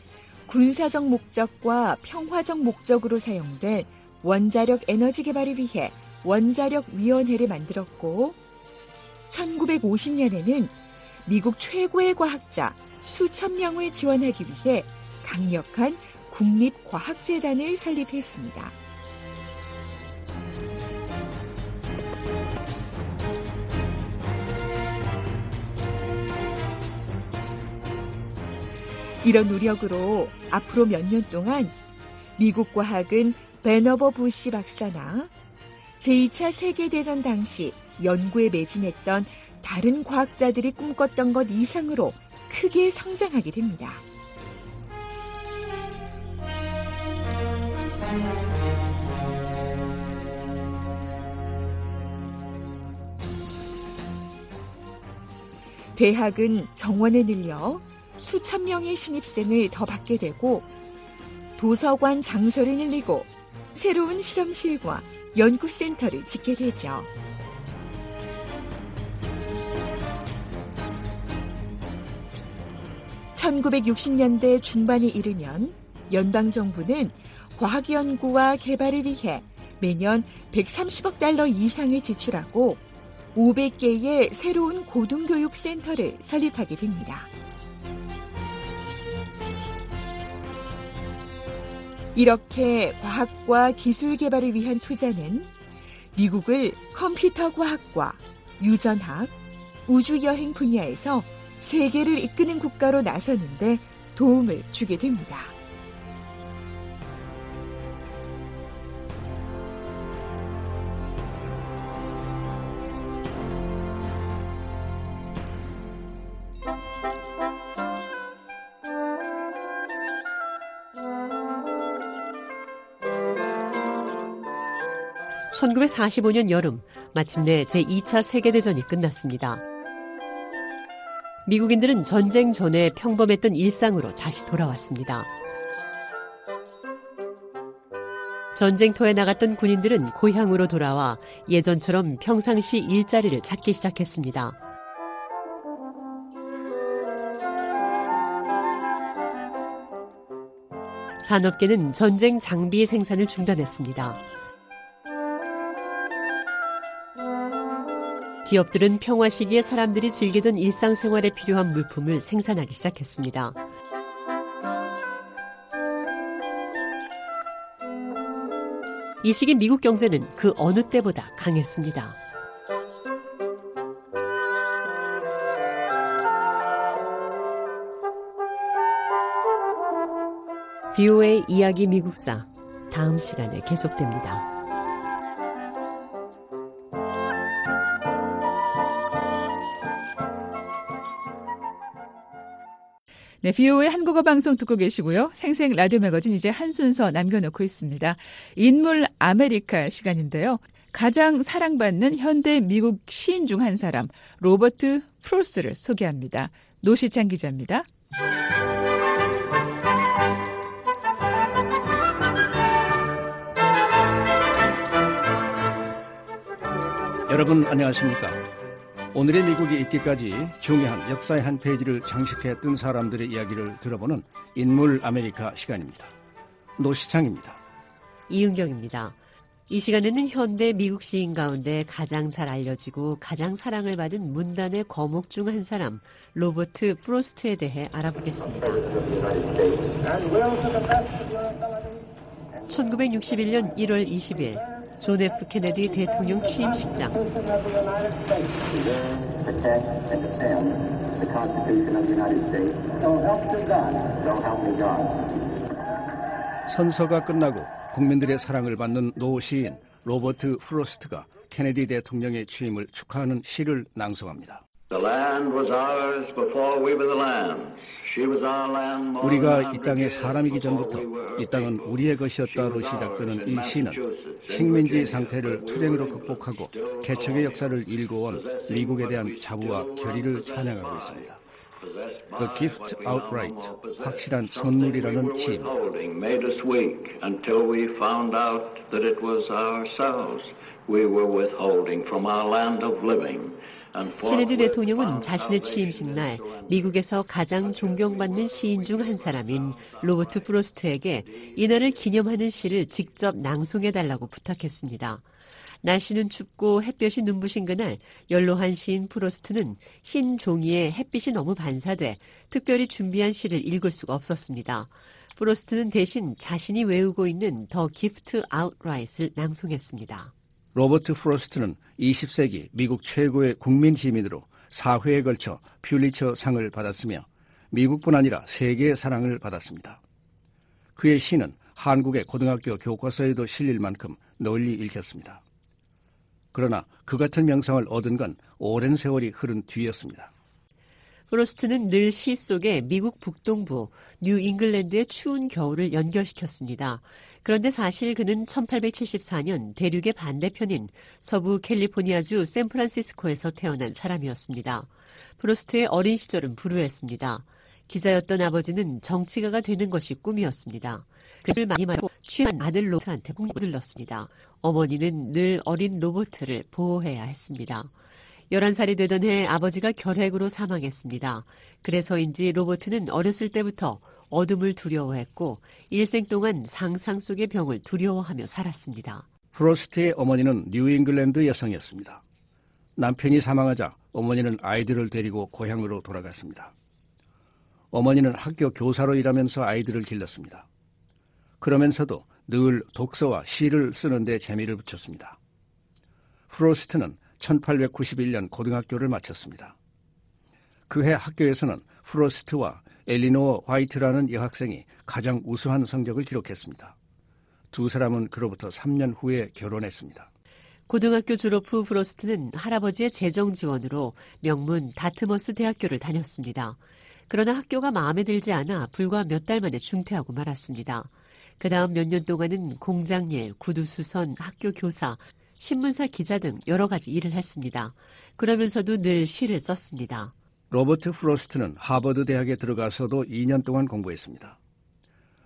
군사적 목적과 평화적 목적으로 사용될 원자력 에너지 개발을 위해 원자력 위원회를 만들었고 1950년에는 미국 최고의 과학자 수천 명을 지원하기 위해 강력한 국립과학재단을 설립했습니다. 이런 노력으로 앞으로 몇 년 동안 미국 과학은 베너버 부시 박사나 제2차 세계대전 당시 연구에 매진했던 다른 과학자들이 꿈꿨던 것 이상으로 크게 성장하게 됩니다. 대학은 정원에 늘려 수천 명의 신입생을 더 받게 되고 도서관 장소를 늘리고 새로운 실험실과 연구센터를 짓게 되죠. (1960년대) 중반에 이르면 연방정부는 과학연구와 개발을 위해 매년 130억 달러 이상을 지출하고 500개의 새로운 고등교육센터를 설립하게 됩니다. 이렇게 과학과 기술 개발을 위한 투자는 미국을 컴퓨터 과학과 유전학, 우주여행 분야에서 세계를 이끄는 국가로 나서는데 도움을 주게 됩니다. (1945년) 여름 마침내 제2차 세계대전이 끝났습니다. 미국인들은 전쟁 전에 평범했던 일상으로 다시 돌아왔습니다. 전쟁터에 나갔던 군인들은 고향으로 돌아와 예전처럼 평상시 일자리를 찾기 시작했습니다. 산업계는 전쟁 장비 생산을 중단했습니다. 기업들은 평화 시기에 사람들이 즐기던 일상생활에 필요한 물품을 생산하기 시작했습니다. 이 시기 미국 경제는 그 어느 때보다 강했습니다. VOA 이야기 미국사 다음 시간에 계속됩니다. 네, VOA 한국어 방송 듣고 계시고요. 생생 라디오 매거진 이제 한 순서 남겨놓고 있습니다. 인물 아메리카 시간인데요. 가장 사랑받는 현대 미국 시인 중 한 사람 로버트 프로스트를 소개합니다. 노시창 기자입니다. 여러분 안녕하십니까? 오늘의 미국이 있기까지 중요한 역사의 한 페이지를 장식했던 사람들의 이야기를 들어보는 인물 아메리카 시간입니다. 노시창입니다. 이은경입니다. 이 시간에는 현대 미국 시인 가운데 가장 잘 알려지고 가장 사랑을 받은 문단의 거목 중 한 사람 로버트 프로스트에 대해 알아보겠습니다. 1961년 1월 20일 존 F 케네디 대통령 취임식장. 선서가 끝나고 국민들의 사랑을 받는 노 시인 로버트 프로스트가 케네디 대통령의 취임을 축하하는 시를 낭송합니다. 우리가 이 땅의 사람이기 전부터 이 땅은 우리의 것이었다로 시작되는 이 시는 식민지 상태를 투쟁으로 극복하고 개척의 역사를 일궈온 미국에 대한 자부와 결의를 찬양하고 있습니다. The Gift Outright, 확실한 선물이라는 시입니다. 케네디 대통령은 자신의 취임식 날 미국에서 가장 존경받는 시인 중 한 사람인 로버트 프로스트에게 이날을 기념하는 시를 직접 낭송해 달라고 부탁했습니다. 날씨는 춥고 햇볕이 눈부신 그날 연로한 시인 프로스트는 흰 종이에 햇빛이 너무 반사돼 특별히 준비한 시를 읽을 수가 없었습니다. 프로스트는 대신 자신이 외우고 있는 The Gift Outright를 낭송했습니다. 로버트 프로스트는 20세기 미국 최고의 국민 시인으로 4회에 걸쳐 퓰리처 상을 받았으며 미국뿐 아니라 세계의 사랑을 받았습니다. 그의 시는 한국의 고등학교 교과서에도 실릴 만큼 널리 읽혔습니다. 그러나 그 같은 명성을 얻은 건 오랜 세월이 흐른 뒤였습니다. 프로스트는 늘 시 속에 미국 북동부 뉴 잉글랜드의 추운 겨울을 연결시켰습니다. 그런데 사실 그는 1874년 대륙의 반대편인 서부 캘리포니아주 샌프란시스코에서 태어난 사람이었습니다. 프로스트의 어린 시절은 불우했습니다. 기자였던 아버지는 정치가가 되는 것이 꿈이었습니다. 그를 많이 말고 취한 아들 로트한테 공들렀습니다. 어머니는 늘 어린 로버트를 보호해야 했습니다. 11살이 되던 해 아버지가 결핵으로 사망했습니다. 그래서인지 로버트는 어렸을 때부터 어둠을 두려워했고 일생 동안 상상 속의 병을 두려워하며 살았습니다. 프로스트의 어머니는 뉴잉글랜드 여성이었습니다. 남편이 사망하자 어머니는 아이들을 데리고 고향으로 돌아갔습니다. 어머니는 학교 교사로 일하면서 아이들을 길렀습니다. 그러면서도 늘 독서와 시를 쓰는데 재미를 붙였습니다. 프로스트는 1891년 고등학교를 마쳤습니다. 그해 학교에서는 프로스트와 엘리노어 화이트라는 여학생이 가장 우수한 성적을 기록했습니다. 두 사람은 그로부터 3년 후에 결혼했습니다. 고등학교 졸업 후 프로스트는 할아버지의 재정 지원으로 명문 다트머스 대학교를 다녔습니다. 그러나 학교가 마음에 들지 않아 불과 몇 달 만에 중퇴하고 말았습니다. 그 다음 몇 년 동안은 공장일, 구두수선, 학교 교사, 신문사 기자 등 여러 가지 일을 했습니다. 그러면서도 늘 시를 썼습니다. 로버트 프로스트는 하버드 대학에 들어가서도 2년 동안 공부했습니다.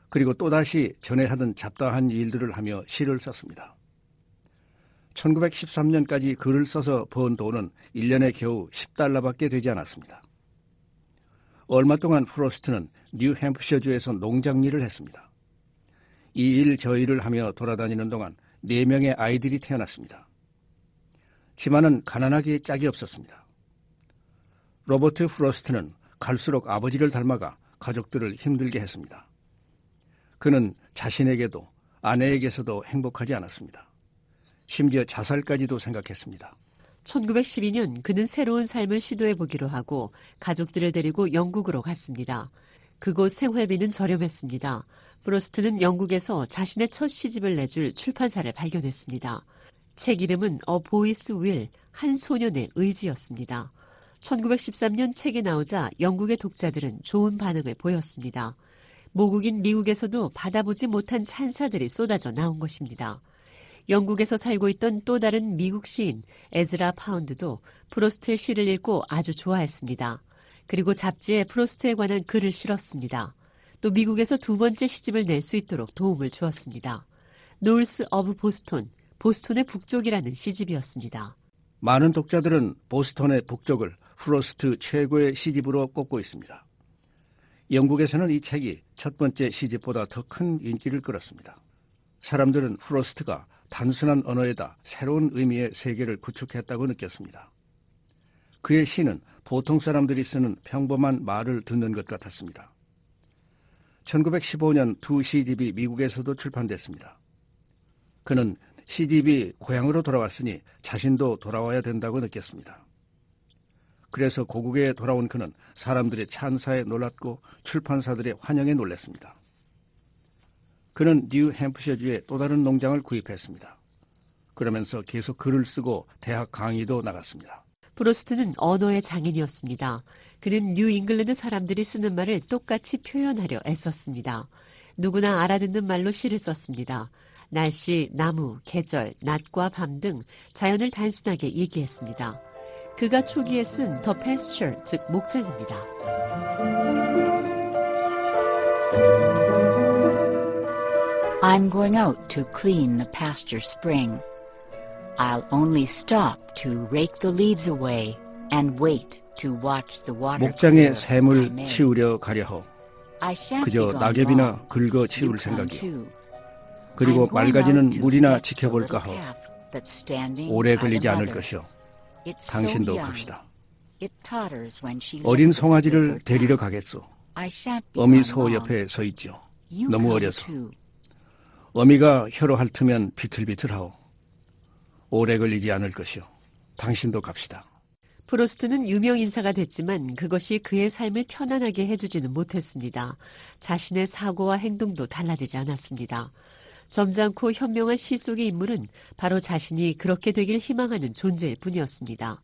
그리고 또다시 전에 하던 잡다한 일들을 하며 시를 썼습니다. 1913년까지 글을 써서 번 돈은 1년에 겨우 10달러밖에 되지 않았습니다. 얼마 동안 프로스트는 뉴햄프셔주에서 농장 일을 했습니다. 이 일 저 일을 하며 돌아다니는 동안 4명의 아이들이 태어났습니다. 집안은 가난하게 짝이 없었습니다. 로버트 프로스트는 갈수록 아버지를 닮아가 가족들을 힘들게 했습니다. 그는 자신에게도 아내에게서도 행복하지 않았습니다. 심지어 자살까지도 생각했습니다. 1912년 그는 새로운 삶을 시도해 보기로 하고 가족들을 데리고 영국으로 갔습니다. 그곳 생활비는 저렴했습니다. 프로스트는 영국에서 자신의 첫 시집을 내줄 출판사를 발견했습니다. 책 이름은 A Boy's Will, 한 소년의 의지였습니다. 1913년 책이 나오자 영국의 독자들은 좋은 반응을 보였습니다. 모국인 미국에서도 받아보지 못한 찬사들이 쏟아져 나온 것입니다. 영국에서 살고 있던 또 다른 미국 시인 에즈라 파운드도 프로스트의 시를 읽고 아주 좋아했습니다. 그리고 잡지에 프로스트에 관한 글을 실었습니다. 또 미국에서 두 번째 시집을 낼 수 있도록 도움을 주었습니다. North of Boston, 보스톤의 북쪽이라는 시집이었습니다. 많은 독자들은 보스턴의 북쪽을 프로스트 최고의 시집으로 꼽고 있습니다. 영국에서는 이 책이 첫 번째 시집보다 더 큰 인기를 끌었습니다. 사람들은 프로스트가 단순한 언어에다 새로운 의미의 세계를 구축했다고 느꼈습니다. 그의 시는 보통 사람들이 쓰는 평범한 말을 듣는 것 같았습니다. 1915년 두 시집이 미국에서도 출판됐습니다. 그는 시집이 고향으로 돌아왔으니 자신도 돌아와야 된다고 느꼈습니다. 그래서 고국에 돌아온 그는 사람들의 찬사에 놀랐고 출판사들의 환영에 놀랐습니다. 그는 뉴 햄프셔주의 또 다른 농장을 구입했습니다. 그러면서 계속 글을 쓰고 대학 강의도 나갔습니다. 프로스트는 언어의 장인이었습니다. 그는 뉴 잉글랜드 사람들이 쓰는 말을 똑같이 표현하려 애썼습니다. 누구나 알아듣는 말로 시를 썼습니다. 날씨, 나무, 계절, 낮과 밤 등 자연을 단순하게 얘기했습니다. 그가 초기에 쓴 The Pasture, 즉 목장입니다. I'm going out to clean the pasture spring. I'll only stop to rake the leaves away and wait to watch the water. 목장의 샘을 치우려 가려호. 그저 낙엽이나 긁어 치울 생각이요. 그리고 맑아지는 물이나 지켜볼까 하오. 오래 걸리지 않을 것이오. 당신도 갑시다. 어린 송아지를 데리러 가겠소. 어미 소 옆에 서 있죠. 너무 어려서. 어미가 혀로 핥으면 비틀비틀하오. 오래 걸리지 않을 것이오. 당신도 갑시다. 프로스트는 유명 인사가 됐지만 그것이 그의 삶을 편안하게 해주지는 못했습니다. 자신의 사고와 행동도 달라지지 않았습니다. 점잖고 현명한 시 속의 인물은 바로 자신이 그렇게 되길 희망하는 존재일 뿐이었습니다.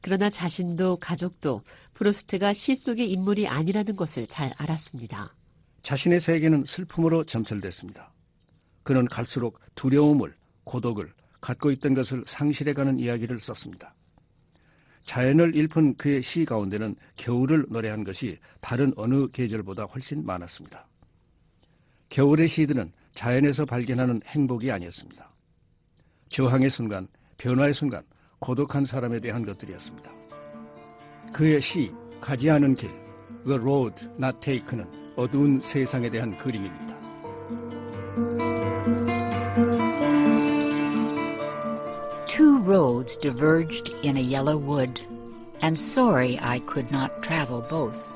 그러나 자신도 가족도 프로스트가 시 속의 인물이 아니라는 것을 잘 알았습니다. 자신의 세계는 슬픔으로 점철됐습니다. 그는 갈수록 두려움을, 고독을 갖고 있던 것을 상실해가는 이야기를 썼습니다. 자연을 일푼 그의 시 가운데는 겨울을 노래한 것이 다른 어느 계절보다 훨씬 많았습니다. 겨울의 시들은 자연에서 발견하는 행복이 아니었습니다. 저항의 순간, 변화의 순간, 고독한 사람에 대한 것들이었습니다. 그의 시, 가지 않은 길, The Road Not Taken은 어두운 세상에 대한 그림입니다. Two roads diverged in a yellow wood, and sorry I could not travel both.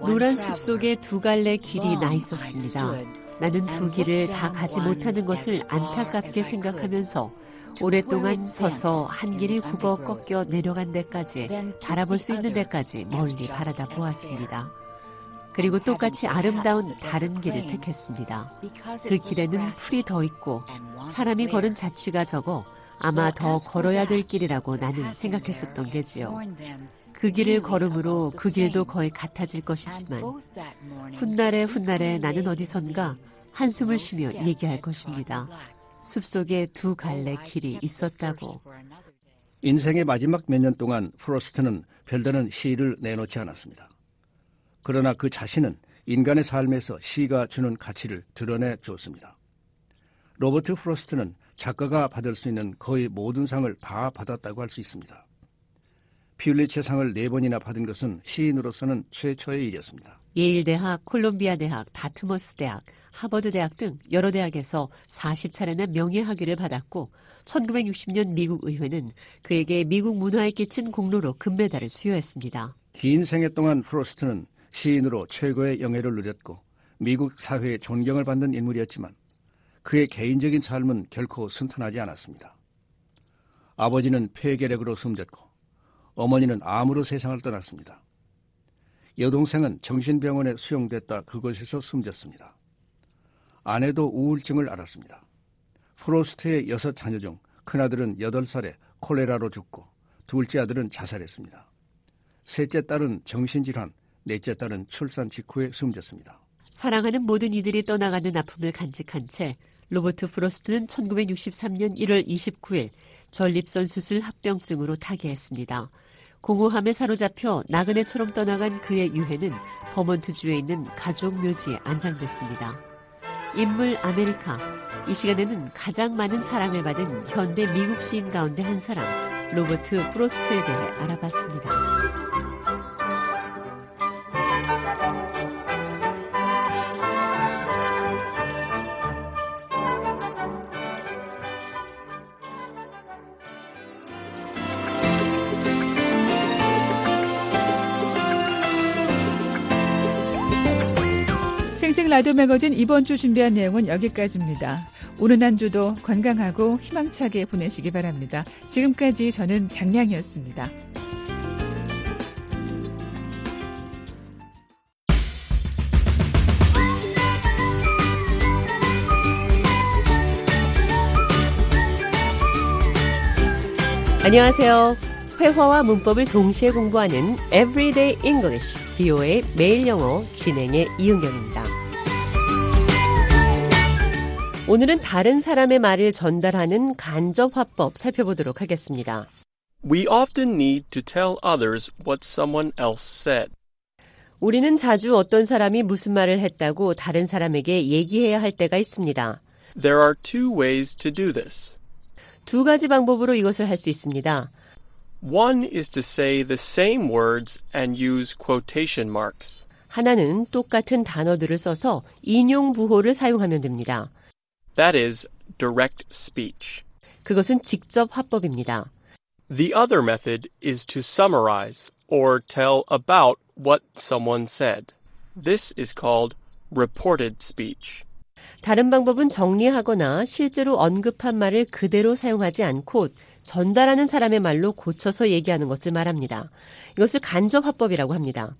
노란 숲 속에 두 갈래 길이 나 있었습니다. 나는 두 길을 다 가지 못하는 것을 안타깝게 생각하면서 오랫동안 서서 한 길이 굽어 꺾여 내려간 데까지 바라볼 수 있는 데까지 멀리 바라다 보았습니다. 그리고 똑같이 아름다운 다른 길을 택했습니다. 그 길에는 풀이 더 있고 사람이 걸은 자취가 적어 아마 더 걸어야 될 길이라고 나는 생각했었던 게지요. 그 길을 걸음으로 그 길도 거의 같아질 것이지만 훗날에 훗날에 나는 어디선가 한숨을 쉬며 얘기할 것입니다. 숲속에 두 갈래 길이 있었다고. 인생의 마지막 몇 년 동안 프로스트는 별다른 시를 내놓지 않았습니다. 그러나 그 자신은 인간의 삶에서 시가 주는 가치를 드러내 주었습니다. 로버트 프로스트는 작가가 받을 수 있는 거의 모든 상을 다 받았다고 할 수 있습니다. 퓰리처 상을 네 번이나 받은 것은 시인으로서는 최초의 일이었습니다. 예일 대학, 콜롬비아 대학, 다트머스 대학, 하버드 대학 등 여러 대학에서 40차례나 명예학위를 받았고 1960년 미국 의회는 그에게 미국 문화에 끼친 공로로 금메달을 수여했습니다. 긴 생애 동안 프로스트는 시인으로 최고의 영예를 누렸고 미국 사회에 존경을 받는 인물이었지만 그의 개인적인 삶은 결코 순탄하지 않았습니다. 아버지는 폐결핵으로 숨졌고 어머니는 암으로 세상을 떠났습니다. 여동생은 정신병원에 수용됐다 그곳에서 숨졌습니다. 아내도 우울증을 앓았습니다. 프로스트의 여섯 자녀 중 큰아들은 8살에 콜레라로 죽고 둘째 아들은 자살했습니다. 셋째 딸은 정신질환, 넷째 딸은 출산 직후에 숨졌습니다. 사랑하는 모든 이들이 떠나가는 아픔을 간직한 채 로버트 프로스트는 1963년 1월 29일 전립선 수술 합병증으로 타계했습니다. 공허함에 사로잡혀 나그네처럼 떠나간 그의 유해는 버먼트주에 있는 가족 묘지에 안장됐습니다. 인물 아메리카. 이 시간에는 가장 많은 사랑을 받은 현대 미국 시인 가운데 한 사람, 로버트 프로스트에 대해 알아봤습니다. 라디오 매거진 이번 주 준비한 내용은 여기까지입니다. 오는 한 주도 건강하고 희망차게 보내시기 바랍니다. 지금까지 저는 장량이었습니다. 안녕하세요. 회화와 문법을 동시에 공부하는 Everyday English, BO의 매일 영어 진행의 이은경입니다. 오늘은 다른 사람의 말을 전달하는 간접 화법 살펴보도록 하겠습니다. We often need to tell others what someone else said. 우리는 자주 어떤 사람이 무슨 말을 했다고 다른 사람에게 얘기해야 할 때가 있습니다. There are two ways to do this. 두 가지 방법으로 이것을 할 수 있습니다. One is to say the same words and use quotation marks. 하나는 똑같은 단어들을 써서 인용 부호를 사용하면 됩니다. That is direct speech. 그것은 직접 화법입니다. The other method is to summarize or tell about what someone said. This is called reported speech. 다른 방법은 정리하거나 실제로 언급한 말을 그대로 사용하지 않고 전달하는 사람의 말로 고쳐서 얘기하는 것을 말합니다. 이것을 간접화법이라고 합니다.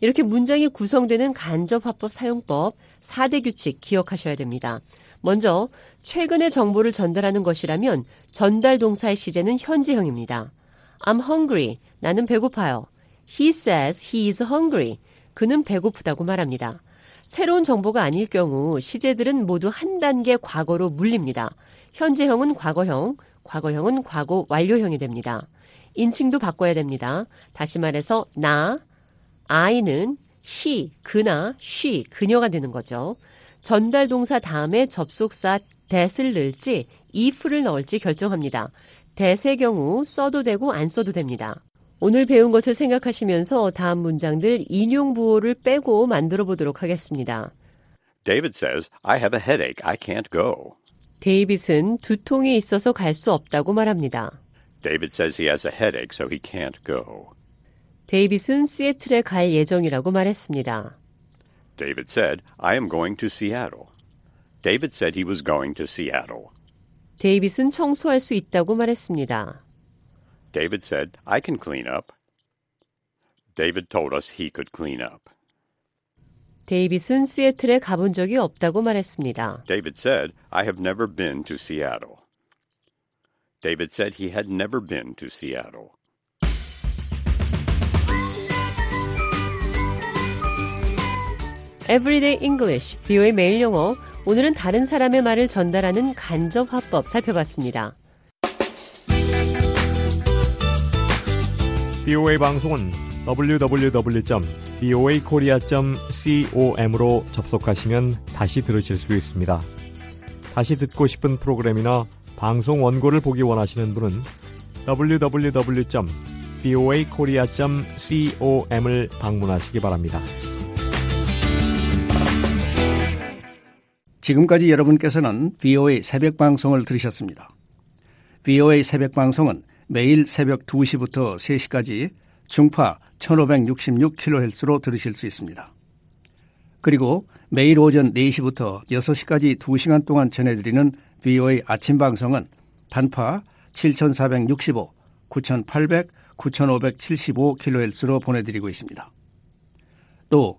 이렇게 문장이 구성되는 간접화법 사용법 4대 규칙 기억하셔야 됩니다. 먼저 최근의 정보를 전달하는 것이라면 전달 동사의 시제는 현재형입니다. I'm hungry. 나는 배고파요. He says he is hungry. 그는 배고프다고 말합니다. 새로운 정보가 아닐 경우 시제들은 모두 한 단계 과거로 물립니다. 현재형은 과거형, 과거형은 과거 완료형이 됩니다. 인칭도 바꿔야 됩니다. 다시 말해서 나, I는 he, 그나, she, 그녀가 되는 거죠. 전달 동사 다음에 접속사 that을 넣을지 if를 넣을지 결정합니다. that의 경우 써도 되고 안 써도 됩니다. 오늘 배운 것을 생각하시면서 다음 문장들 인용 부호를 빼고 만들어 보도록 하겠습니다. David says, I have a headache. I can't go. 데이빗은 두통이 있어서 갈 수 없다고 말합니다. David says he has a headache, so he can't go. 데이빗은 시애틀에 갈 예정이라고 말했습니다. David said, I am going to Seattle. David said he was going to Seattle. 데이빗은 청소할 수 있다고 말했습니다. David said, I can clean up. David told us he could clean up. 데이빗은 시애틀에 가본 적이 없다고 말했습니다. David said, I have never been to Seattle. David said he had never been to Seattle. Everyday English, 비오의 매일 영어. 오늘은 다른 사람의 말을 전달하는 간접 화법 살펴봤습니다. BOA 방송은 www.boakorea.com으로 접속하시면 다시 들으실 수 있습니다. 다시 듣고 싶은 프로그램이나 방송 원고를 보기 원하시는 분은 www.boakorea.com을 방문하시기 바랍니다. 지금까지 여러분께서는 VOA 새벽 방송을 들으셨습니다. VOA 새벽 방송은 매일 새벽 2시부터 3시까지 중파 1566kHz로 들으실 수 있습니다. 그리고 매일 오전 4시부터 6시까지 2시간 동안 전해드리는 VOA 아침 방송은 단파 7465, 9800, 9575kHz로 보내드리고 있습니다. 또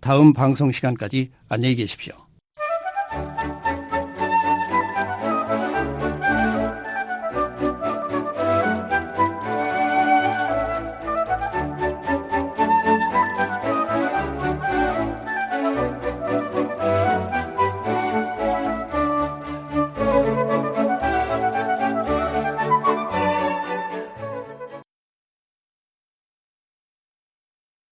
다음 방송 시간까지 안녕히 계십시오.